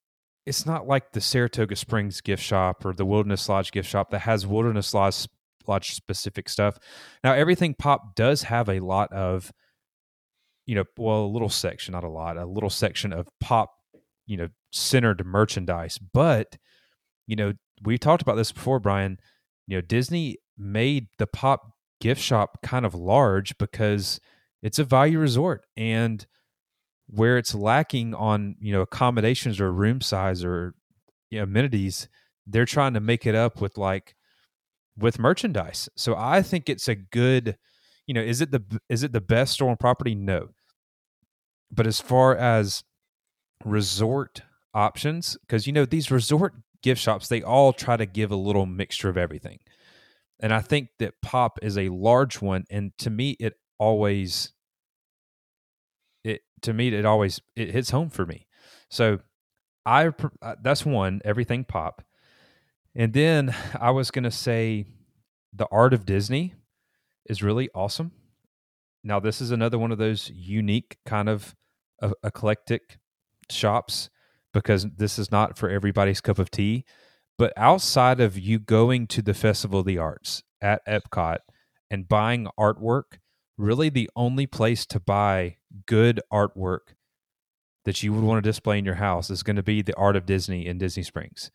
B: it's not like the Saratoga Springs gift shop or the Wilderness Lodge gift shop that has Wilderness Lodge Lodge specific stuff. Now, Everything Pop does have a lot of, you know, well, a little section, not a lot, a little section of pop, you know, centered merchandise, but you know, we've talked about this before, Bryan. You know, Disney made the pop gift shop kind of large because it's a value resort and where it's lacking on, you know, accommodations or room size or you know, amenities, they're trying to make it up with like with merchandise. So I think it's a good, you know, is it the is it the best store on property? No. But as far as resort options, because you know, these resort gift shops, they all try to give a little mixture of everything. And I think that pop is a large one. And to me, it always it to me it always it hits home for me. So I uh, that's one, everything pop. And then I was gonna say the art of Disney is really awesome. Now this is another one of those unique kind of uh, eclectic shops because this is not for everybody's cup of tea. But outside of you going to the Festival of the Arts at Epcot and buying artwork, really the only place to buy good artwork that you would want to display in your house is going to be the Art of Disney in Disney Springs.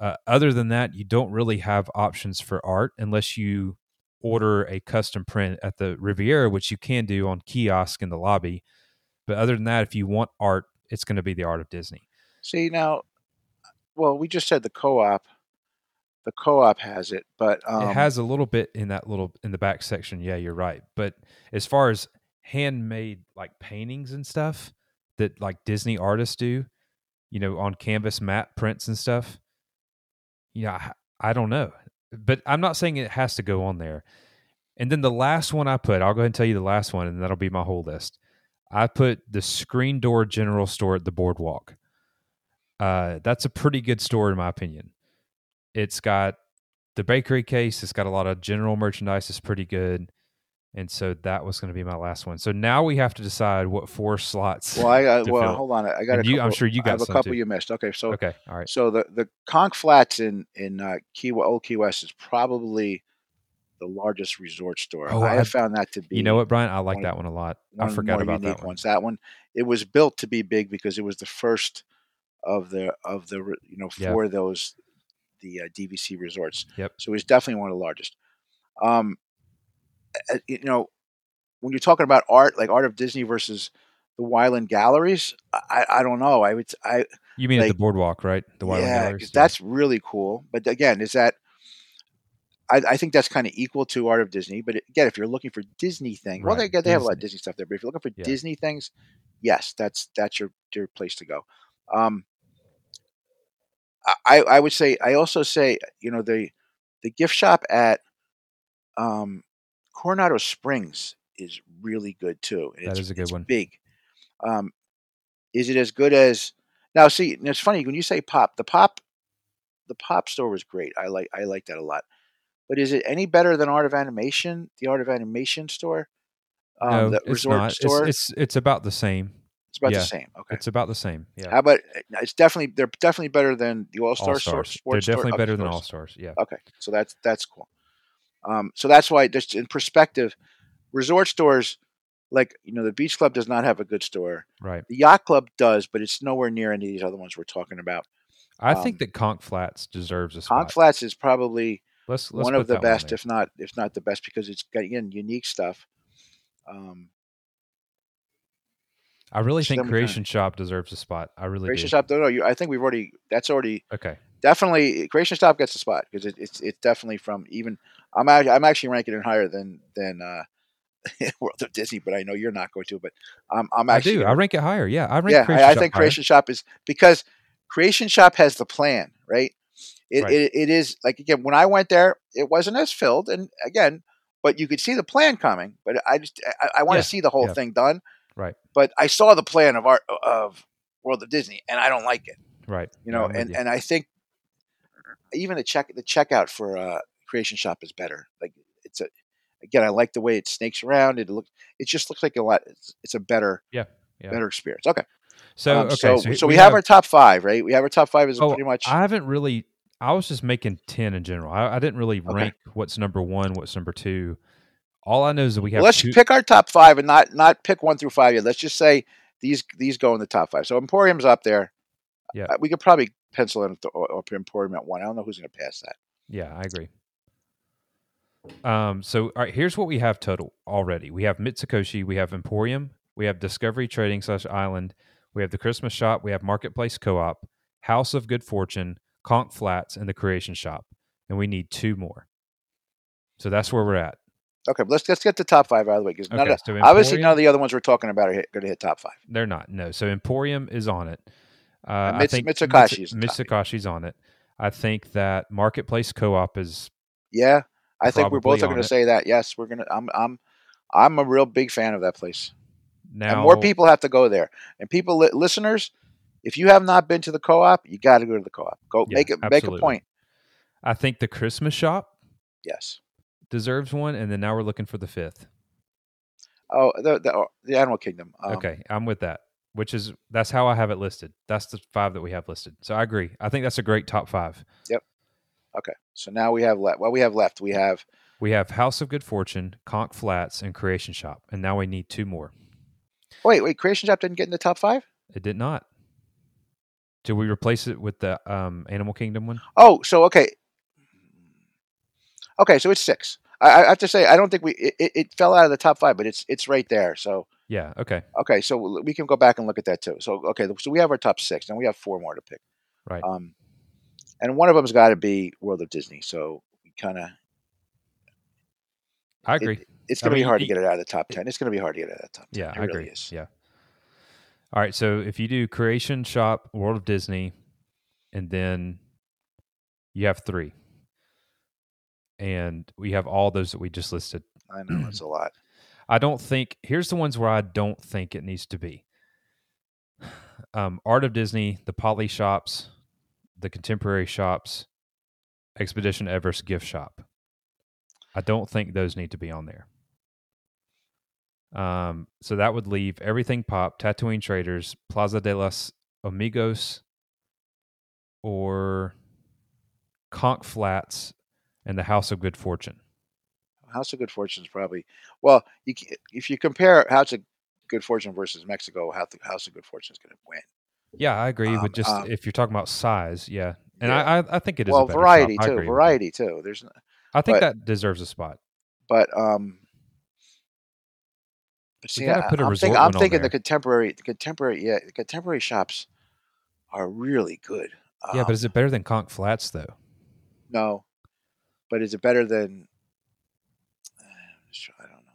B: Uh, other than that, you don't really have options for art unless you order a custom print at the Riviera, which you can do on kiosk in the lobby. But other than that, if you want art, it's going to be the Art of Disney.
C: See now, well, we just said the co-op. The co-op has it, but um,
B: it has a little bit in that little in the back section. Yeah, you're right. But as far as handmade like paintings and stuff that like Disney artists do, you know, on canvas matte prints and stuff, yeah, I, I don't know. But I'm not saying it has to go on there. And then the last one I put, I'll go ahead and tell you the last one, and that'll be my whole list. I put the screen door general store at the boardwalk. Uh, that's a pretty good store in my opinion. It's got the bakery case. It's got a lot of general merchandise. It's pretty good. And so that was going to be my last one. So now we have to decide what four slots.
C: Well, I uh, well
B: fill.
C: hold on. I got a
B: you-
C: couple.
B: I'm sure you
C: I
B: got
C: have a couple
B: too.
C: you missed. Okay, so
B: okay, all right.
C: so the the Conch Flats in in uh, Key Old Key West is probably the largest resort store.
B: Oh,
C: I
B: I-
C: have found that to be.
B: You know what, Bryan? I like
C: one-
B: that one a lot.
C: one
B: I forgot about that one.
C: ones. That one, it was built to be big because it was the first of the of the you know
B: Yeah.
C: for those the uh, DVC resorts.
B: Yep.
C: So it was definitely one of the largest. Um, you know, when you're talking about art, like Art of Disney versus the Wyland Galleries, I, I don't know. I would I
B: You mean at the boardwalk, right? The Wyland Galleries.
C: yeah,
B: Galleries?
C: that's really cool. But again, is that I, I think that's kind of equal to Art of Disney. But again, if you're looking for Disney things, well, they
B: Right,
C: they have a lot of
B: Disney.
C: Disney stuff there. But if you're looking for
B: Yeah.
C: Disney things, yes, that's that's your your place to go. Um, I I would say I also say you know the the gift shop at um, Coronado Springs is really good too. and
B: That
C: it's-
B: is a good
C: it's
B: one.
C: Big. Um, is it as good as now? See, it's funny when you say pop. The pop, the pop store was great. I like I like that a lot. But is it any better than Art of Animation? The Art of Animation store, um,
B: no,
C: the
B: it's
C: resort
B: not.
C: store.
B: It's, it's it's about the same.
C: It's about
B: yeah.
C: the same. Okay.
B: It's about the same. Yeah.
C: How about it's definitely they're definitely better than the All Star. Sports
B: They're definitely better than all stars. Yeah.
C: Okay, so that's that's cool. Um, so that's why, just in perspective, resort stores like you know the Beach Club does not have a good store.
B: Right.
C: The Yacht Club does, but it's nowhere near any of these other ones we're talking about.
B: I
C: Um,
B: think that Conch Flats deserves a spot.
C: Conch Flats is probably
B: let's, let's
C: one of the best, if not if not the best, because it's got again unique stuff. Um,
B: I really think Creation Shop deserves a spot. I really
C: Creation
B: do.
C: Shop, no, no, you, I think we've already that's already
B: Okay.
C: definitely Creation Shop gets a spot because it, it's it's definitely from even I'm act- I'm actually ranking it higher than than uh, World of Disney, but I know you're not going to. But I'm I'm
B: I
C: actually
B: do.
C: gonna-
B: I rank it higher. Yeah. I rank
C: yeah,
B: Creation
C: I, I think
B: higher.
C: Creation Shop is because Creation Shop has the plan, right? It,
B: Right.
C: it it is like again when I went there, it wasn't as filled, and again, but you could see the plan coming. But I just I, I want to
B: Yeah,
C: see the whole
B: yeah.
C: thing done.
B: Right.
C: But I saw the plan of art of World of Disney, and I don't like it.
B: Right.
C: You know,
B: I'm
C: and
B: you.
C: and I think even the check the checkout for uh, Creation Shop is better. Like it's a again, I like the way it snakes around. It look it just looks like a lot. It's, it's a better
B: Yeah, yeah.
C: better experience. Okay.
B: so,
C: Um,
B: okay.
C: so,
B: So,
C: so we, have, our top five, right? We have our top five is
B: Oh,
C: pretty much.
B: I haven't really. I was just making ten in general. I, I didn't really
C: Okay.
B: rank what's number one, what's number two. All I know is that we have.
C: well, let's
B: two,
C: pick our top five and not not pick one through five yet. Let's just say these these go in the top five. So Emporium's up there.
B: Yeah.
C: Uh, we could probably pencil in the, or, or Emporium at one. I don't know who's going to pass that.
B: Yeah, I agree. Um, so all right, here's what we have total already. We have Mitsukoshi, we have Emporium, we have Discovery Trading slash Island, we have the Christmas Shop, we have Marketplace Co-op, House of Good Fortune, Conch Flats, and the Creation Shop, and we need two more. So that's where we're at.
C: Okay, let's let's get the top five out of the way because
B: Okay, so
C: obviously none of the other ones we're talking about are going to hit top five.
B: They're not. No. So Emporium is on it. Uh,
C: And
B: I think
C: Mitsukoshi is the top.
B: Mitsukoshi's on it. I think that Marketplace Co-op is
C: Yeah, I think we're both going to say that. Yes, we're gonna. I'm I'm I'm a real big fan of that place.
B: now
C: and more people have to go there. And people, li- listeners, if you have not been to the co-op, you got to go to the co-op. Go
B: Yeah,
C: make it make a point.
B: I think the Christmas Shop
C: Yes.
B: Deserves one, and then now we're looking for the fifth.
C: Oh, the the, oh, the Animal Kingdom. Um,
B: okay, I'm with that. Which is that's how I have it listed. That's the five that we have listed. So I agree. I think that's a great top five. Yep.
C: Okay. So now we have left. What we have left, we have
B: We have House of Good Fortune, Conch Flats, and Creation Shop, and now we need two more.
C: wait, wait. Creation Shop didn't get in the top five.
B: It did not. Did we replace it with the um, Animal Kingdom one?
C: Oh, so okay. Okay, so it's six. I, I have to say, I don't think we it, it, it fell out of the top five, but it's it's right there. So
B: Yeah. Okay.
C: okay, so we can go back and look at that too. So okay, so we have our top six, and we have four more to pick.
B: Right.
C: Um, and one of them's got to be World of Disney. So we kind of
B: I agree.
C: it's
B: I
C: going to be hard to get it out of the top ten. It's going to be hard to get it out of the top ten.
B: Yeah,
C: it
B: I
C: really
B: agree.
C: is.
B: Yeah. All right. So if you do Creation Shop, World of Disney, and then you have three, and we have all those that we just listed.
C: I know it's a lot.
B: I don't think here's the ones where I don't think it needs to be. um, Art of Disney, the Poly shops, the Contemporary shops, Expedition Everest gift shop. I don't think those need to be on there. Um, so that would leave everything pop, Tatooine Traders, Plaza de los Amigos, or Conch Flats, and the House of Good Fortune.
C: House of Good Fortune is probably well. You, if you compare House of Good Fortune versus Mexico, House of- Good Fortune is going to win.
B: Yeah, I agree.
C: Um,
B: but just
C: um,
B: if you're talking about size, yeah, and
C: Yeah.
B: I, I think it is
C: well,
B: a
C: variety. Too.
B: agree with you.
C: Variety too. There's,
B: I think
C: but-
B: that deserves a spot.
C: but um. but See, I,
B: put a
C: I'm, think, I'm thinking the contemporary, the contemporary, yeah, the contemporary shops are really good.
B: yeah,
C: Um,
B: but is it better than Conch Flats though?
C: no, but is it better than? I don't know.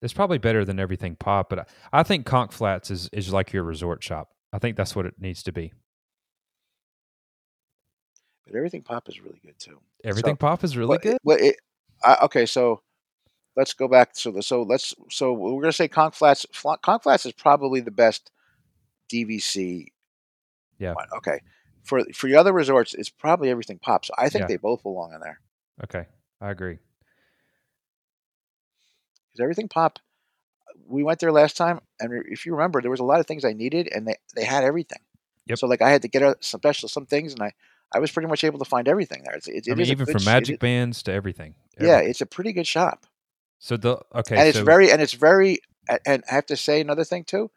B: It's probably better than everything pop, but I, I think Conch Flats is is like your resort shop. I think that's what it needs to be.
C: But everything pop is really good too.
B: Everything
C: So-
B: pop is really good.
C: It, well, it, I, okay, so let's go back. So, so let's. So we're gonna say Conch Flats. Fla- Conch Flats is probably the best DVC.
B: Yeah.
C: One. Okay. For for the other resorts, it's probably everything pop. So I think
B: Yeah.
C: they both belong in there.
B: Okay, I agree.
C: Because everything pop. We went there last time, and if you remember, there was a lot of things I needed, and they they had everything.
B: Yep.
C: So like I had to get a some special some things, and I I was pretty much able to find everything there. It's, it,
B: I
C: it
B: mean,
C: is
B: even from magic bands to everything.
C: yeah, it's a pretty good shop.
B: So the okay,
C: and it's very and it's very and I have to say another thing too.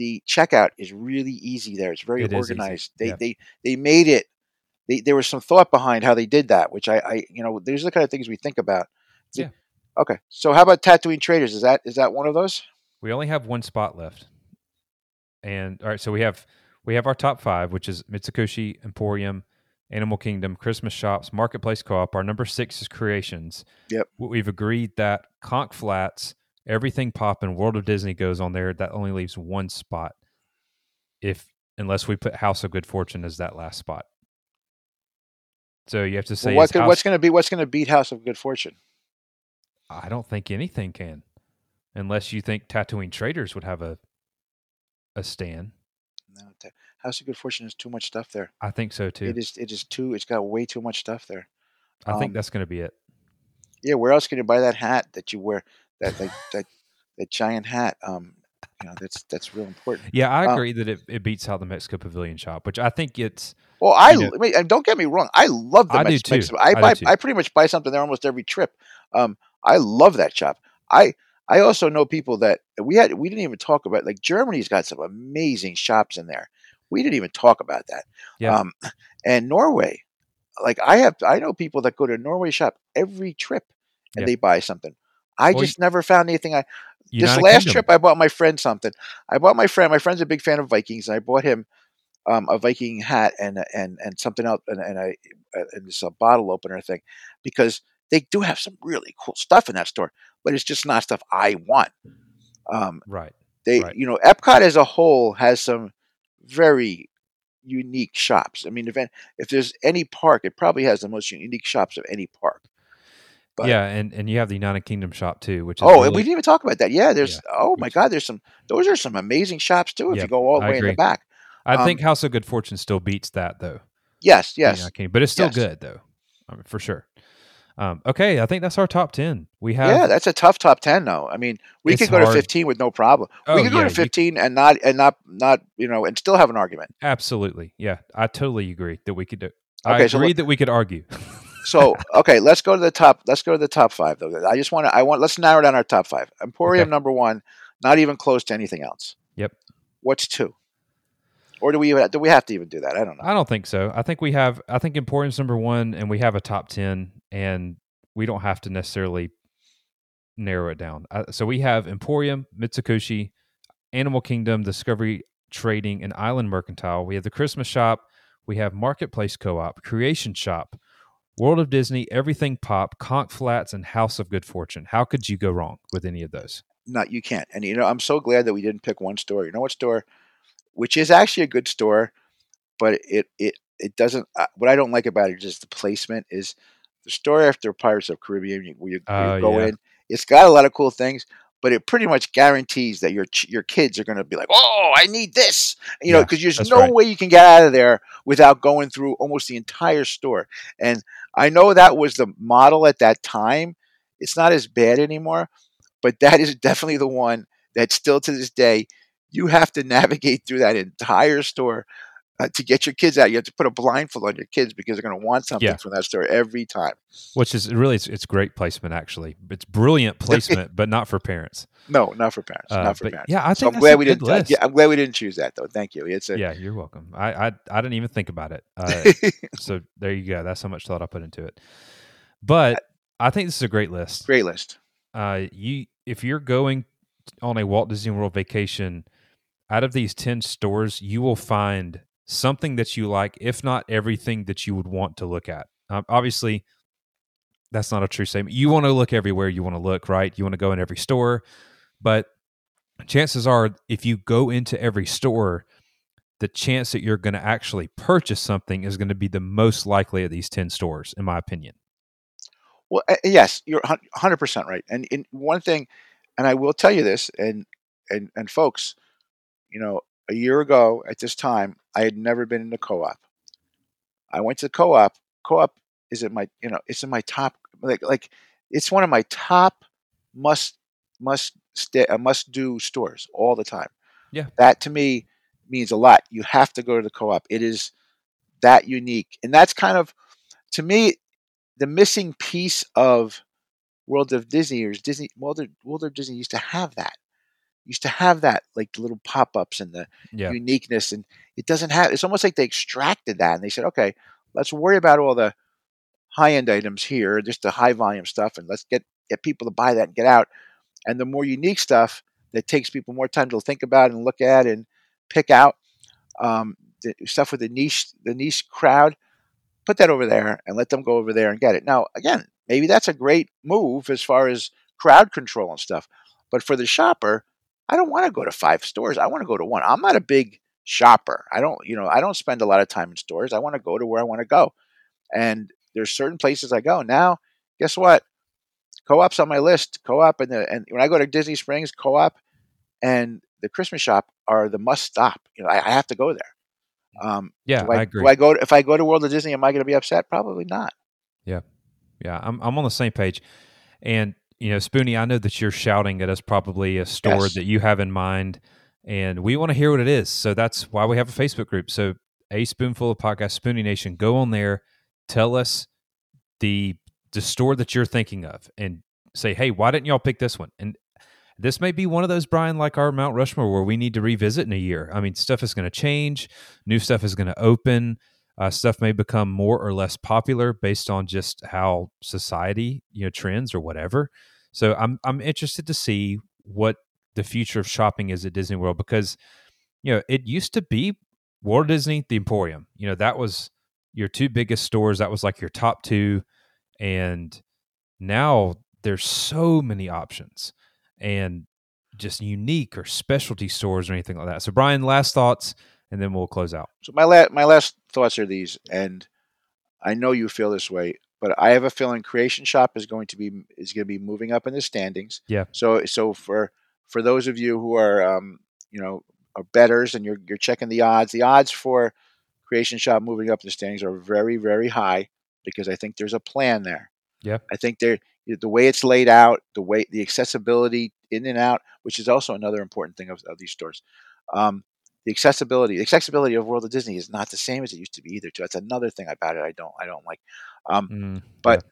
C: The checkout is really easy there. It's very
B: It
C: organized. They
B: yeah.
C: they they made it. They, there was some thought behind how they did that, which I, I you know these are the kind of things we think about.
B: Yeah.
C: Okay, so how about Tatooine Traders? Is that is that one of those?
B: we only have one spot left. And all right, so we have we have our top five, which is Mitsukoshi Emporium, Animal Kingdom, Christmas Shops, Marketplace Co-op. Our number six is Creations.
C: Yep.
B: We- We've agreed that Conch Flats, Everything Pop, and World of Disney goes on there. That only leaves one spot, if unless we put House of Good Fortune as that last spot. So you have to say
C: Well, what could,
B: House-
C: what's going to be what's going to beat House of Good Fortune?
B: I don't think anything can, unless you think Tatooine Traders would have a a stand.
C: No, House of Good Fortune has too much stuff there.
B: I think so too.
C: It is it is too. It's got way too much stuff there.
B: I think
C: um,
B: that's going to be it.
C: Yeah, where else can you buy that hat that you wear? That like that that giant hat. Um, you know that's that's real important.
B: Yeah, I
C: uh,
B: agree that it, it beats out the Mexico Pavilion shop, which I think it's
C: Well, I,
B: You know-
C: I mean, and don't get me wrong. I love the
B: I do
C: Mex-
B: too.
C: Mexican- I
B: I
C: buy. I pretty much buy something there almost every trip. Um, I love that shop. I I also know people that we had. We didn't even talk about like Germany's got some amazing shops in there. We didn't even talk about that.
B: Yeah.
C: Um, and Norway, like I have, I know people that go to Norway shop every trip and
B: Yeah.
C: they buy something. I
B: Well,
C: just never found anything. I this last
B: Kingdom.
C: trip, I bought my friend something. I bought my friend. My friend's a big fan of Vikings, and I bought him um, a Viking hat and and and something else, and, and I and this a bottle opener thing, because they do have some really cool stuff in that store, but it's just not stuff I want. Um,
B: right.
C: they,
B: Right.
C: you know, Epcot as a whole has some very unique shops. I mean, if if there's any park, it probably has the most unique shops of any park. But-
B: yeah, and and you have the United Kingdom shop too, which is
C: Oh,
B: really-
C: we didn't even talk about that. Yeah, there's. Oh my God, there's some. Those are some amazing shops too. If
B: Yep,
C: you go all the
B: I
C: way in the back.
B: I
C: um,
B: think House of Good Fortune still beats that though.
C: Yes, yes.
B: Kingdom, but it's still
C: Yes.
B: good though, I mean, for sure. Um, okay, I think that's our top ten. We have
C: Yeah, that's a tough top ten though. I mean, we could go to fifteen with no problem.
B: Oh,
C: we could go
B: yeah,
C: to
B: you-
C: fifteen and not and not not you know and still have an argument.
B: absolutely. Yeah, I totally agree that we could do. I
C: Okay, so
B: agree that we could argue.
C: So okay, let's go to the top. Let's go to the top five though. I just want to. I want. Let's narrow down our top five. Emporium
B: Okay.
C: number one, not even close to anything else.
B: Yep.
C: What's two? Or do we even, do we have to even do that? I don't know.
B: I don't think so. I think we have. I think Emporium's number one, and we have a top ten, and we don't have to necessarily narrow it down. Uh, so we have Emporium, Mitsukoshi, Animal Kingdom, Discovery Trading, and Island Mercantile. We have the Christmas Shop. We have Marketplace Co-op, Creation Shop, World of Disney, Everything Pop, Conch Flats, and House of Good Fortune. How could you go wrong with any of those?
C: No, you can't. And you know, I'm so glad that we didn't pick one store. You know what store? Which is actually a good store, but it it it doesn't. Uh, what I don't like about it is just the placement. Is the store after Pirates of Caribbean you- where you, where you
B: Oh,
C: go
B: yeah.
C: in? It's got a lot of cool things, but it pretty much guarantees that your your kids are going to be like, "Oh, I need this," you know,
B: Yeah,
C: because there's no
B: right.
C: way you can get out of there without going through almost the entire store. And I know that was the model at that time. It's not as bad anymore, but that is definitely the one that still to this day you have to navigate through that entire store uh, to get your kids out. You have to put a blindfold on your kids because they're going to want something
B: Yeah.
C: from that store every time.
B: which is really it's, it's great placement actually. It's brilliant placement, but not for parents.
C: No, not for parents.
B: Uh,
C: not for parents.
B: yeah, I
C: So
B: think
C: I'm glad we didn't. uh, yeah, I'm glad we didn't choose that though. Thank you. It's a
B: yeah, you're welcome. I, I I didn't even think about it. Uh, so there you go. That's how much thought I put into it. But I think this is a great list.
C: great list.
B: Uh, you if you're going on a Walt Disney World vacation, out of these ten stores, you will find something that you like, if not everything that you would want to look at. Um, obviously, that's not a true statement. You want to look everywhere you want to look, right? You want to go in every store, but chances are, if you go into every store, the chance that you're going to actually purchase something is going to be the most likely at these 10 stores, in my opinion.
C: Well, uh, yes, you're 100% right. And in one thing, and I will tell you this, and and and folks, you know, a year ago at this time, I had never been in the co-op. I went to the co-op. Co-op is in my, you know, it's in my top, like like it's one of my top must must stay, uh, must do stores all the time.
B: Yeah.
C: that to me means a lot. You have to go to the co-op. It is that unique, and that's kind of to me the missing piece of World of Disney or Disney World of, World of Disney used to have that. Used to have that like the little pop-ups and the
B: Yeah.
C: uniqueness and it doesn't have it's almost like they extracted that and they said, okay, let's worry about all the high-end items here, just the high volume stuff, and let's get get people to buy that and get out. And the more unique stuff that takes people more time to think about and look at and pick out, um, the stuff with the niche the niche crowd, put that over there and let them go over there and get it. Now, again, maybe that's a great move as far as crowd control and stuff. But for the shopper, I don't want to go to five stores. I want to go to one. I'm not a big shopper. I don't, you know, I don't spend a lot of time in stores. I want to go to where I want to go. And there's certain places I go. Now, guess what? Co-op's on my list. Co-op and the and when I go to Disney Springs, co-op and the Christmas shop are the must stop. You know, I, I have to go there. Um,
B: Yeah,
C: I,
B: I agree.
C: Do I go if I go to World of Disney? Am I going to be upset? Probably not.
B: Yeah, yeah, I'm I'm on the same page. And you know, Spoonie, I know that you're shouting at us probably a store
C: Yes.
B: that you have in mind, and we want to hear what it is. So that's why we have a Facebook group. So a spoonful of podcast, Spoonie Nation, go on there, tell us the the store that you're thinking of, and say, hey, why didn't y'all pick this one? And this may be one of those, Bryan, like our Mount Rushmore, where we need to revisit in a year. I mean, stuff is going to change, new stuff is going to open uh, stuff may become more or less popular based on just how society you know trends or whatever. So i'm i'm interested to see what the future of shopping is at disney world because you know it used to be walt disney the emporium. You know that was your two biggest stores. That was like your top two. And now there's so many options and just unique or specialty stores or anything like that. So bryan last thoughts and then we'll close out
C: So my la- my last thoughts are these, and I know you feel this way, but I have a feeling Creation Shop is going to be is going to be moving up in the standings.
B: Yeah.
C: So so for for those of you who are um, you know are betters and you're you're checking the odds, the odds for Creation Shop moving up in the standings are very very high because I think there's a plan there.
B: Yeah.
C: I think there the way it's laid out, the way the accessibility in and out, which is also another important thing of, of these stores. Um, the accessibility, the accessibility of World of Disney is not the same as it used to be either. Too. That's another thing about it. I don't, I don't like. Um,
B: Mm,
C: but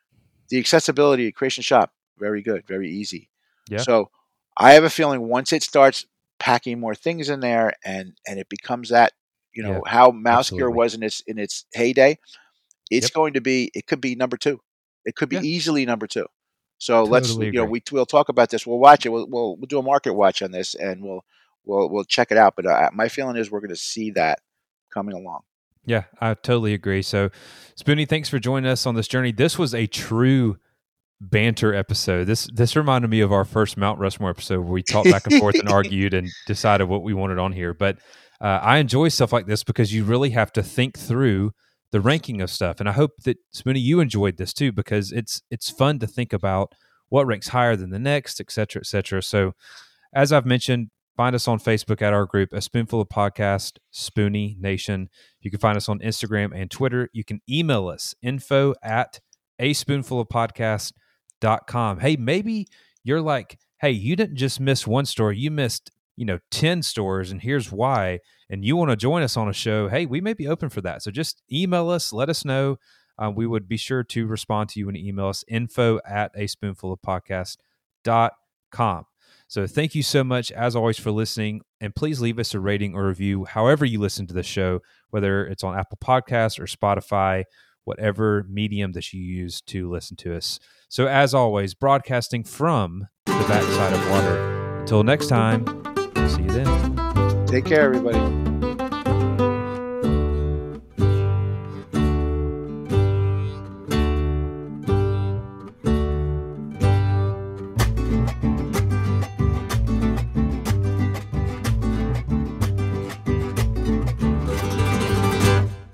C: the accessibility, Creation Shop, very good, very easy.
B: Yeah.
C: So I have a feeling once it starts packing more things in there, and and it becomes that, you know, how Mouse Gear was in its in its heyday, it's
B: Yep.
C: going to be. It could be number two. It could be
B: Yeah.
C: easily number two. So let's
B: Totally
C: you know we we'll talk about this. We'll watch it. We'll we'll, we'll do a market watch on this, and we'll we'll we'll check it out. But uh, my feeling is we're going to see that coming along.
B: Yeah, I totally agree. So, Spoonie, thanks for joining us on this journey. This was a true banter episode. This this reminded me of our first Mount Rushmore episode where we talked back and forth and argued and decided what we wanted on here. But uh, I enjoy stuff like this because you really have to think through the ranking of stuff, and I hope that Spoonie you enjoyed this too because it's it's fun to think about what ranks higher than the next, et cetera, et cetera. So, as I've mentioned, find us on Facebook at our group, A Spoonful of Podcast, Spoonie Nation. You can find us on Instagram and Twitter. You can email us, info at a spoonful of podcast.com. Hey, maybe you're like, hey, you didn't just miss one story, you missed, you know, 10 stores, and here's why. And you want to join us on a show, hey, we may be open for that. So just email us, let us know. Uh, we would be sure to respond to you and email us info at a spoonful of podcast.com. So thank you so much, as always, for listening. And please leave us a rating or review, however you listen to the show, whether it's on Apple Podcasts or Spotify, whatever medium that you use to listen to us. So, as always, broadcasting from the backside of water. Until next time, see you then.
C: Take care, everybody.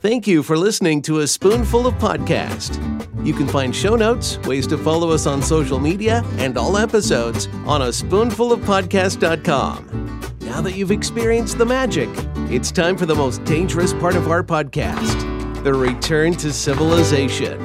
A: Thank you for listening to A Spoonful of Podcast. You can find show notes, ways to follow us on social media, and all episodes on a spoonfulofpodcast.com. Now that you've experienced the magic, it's time for the most dangerous part of our podcast the return to civilization.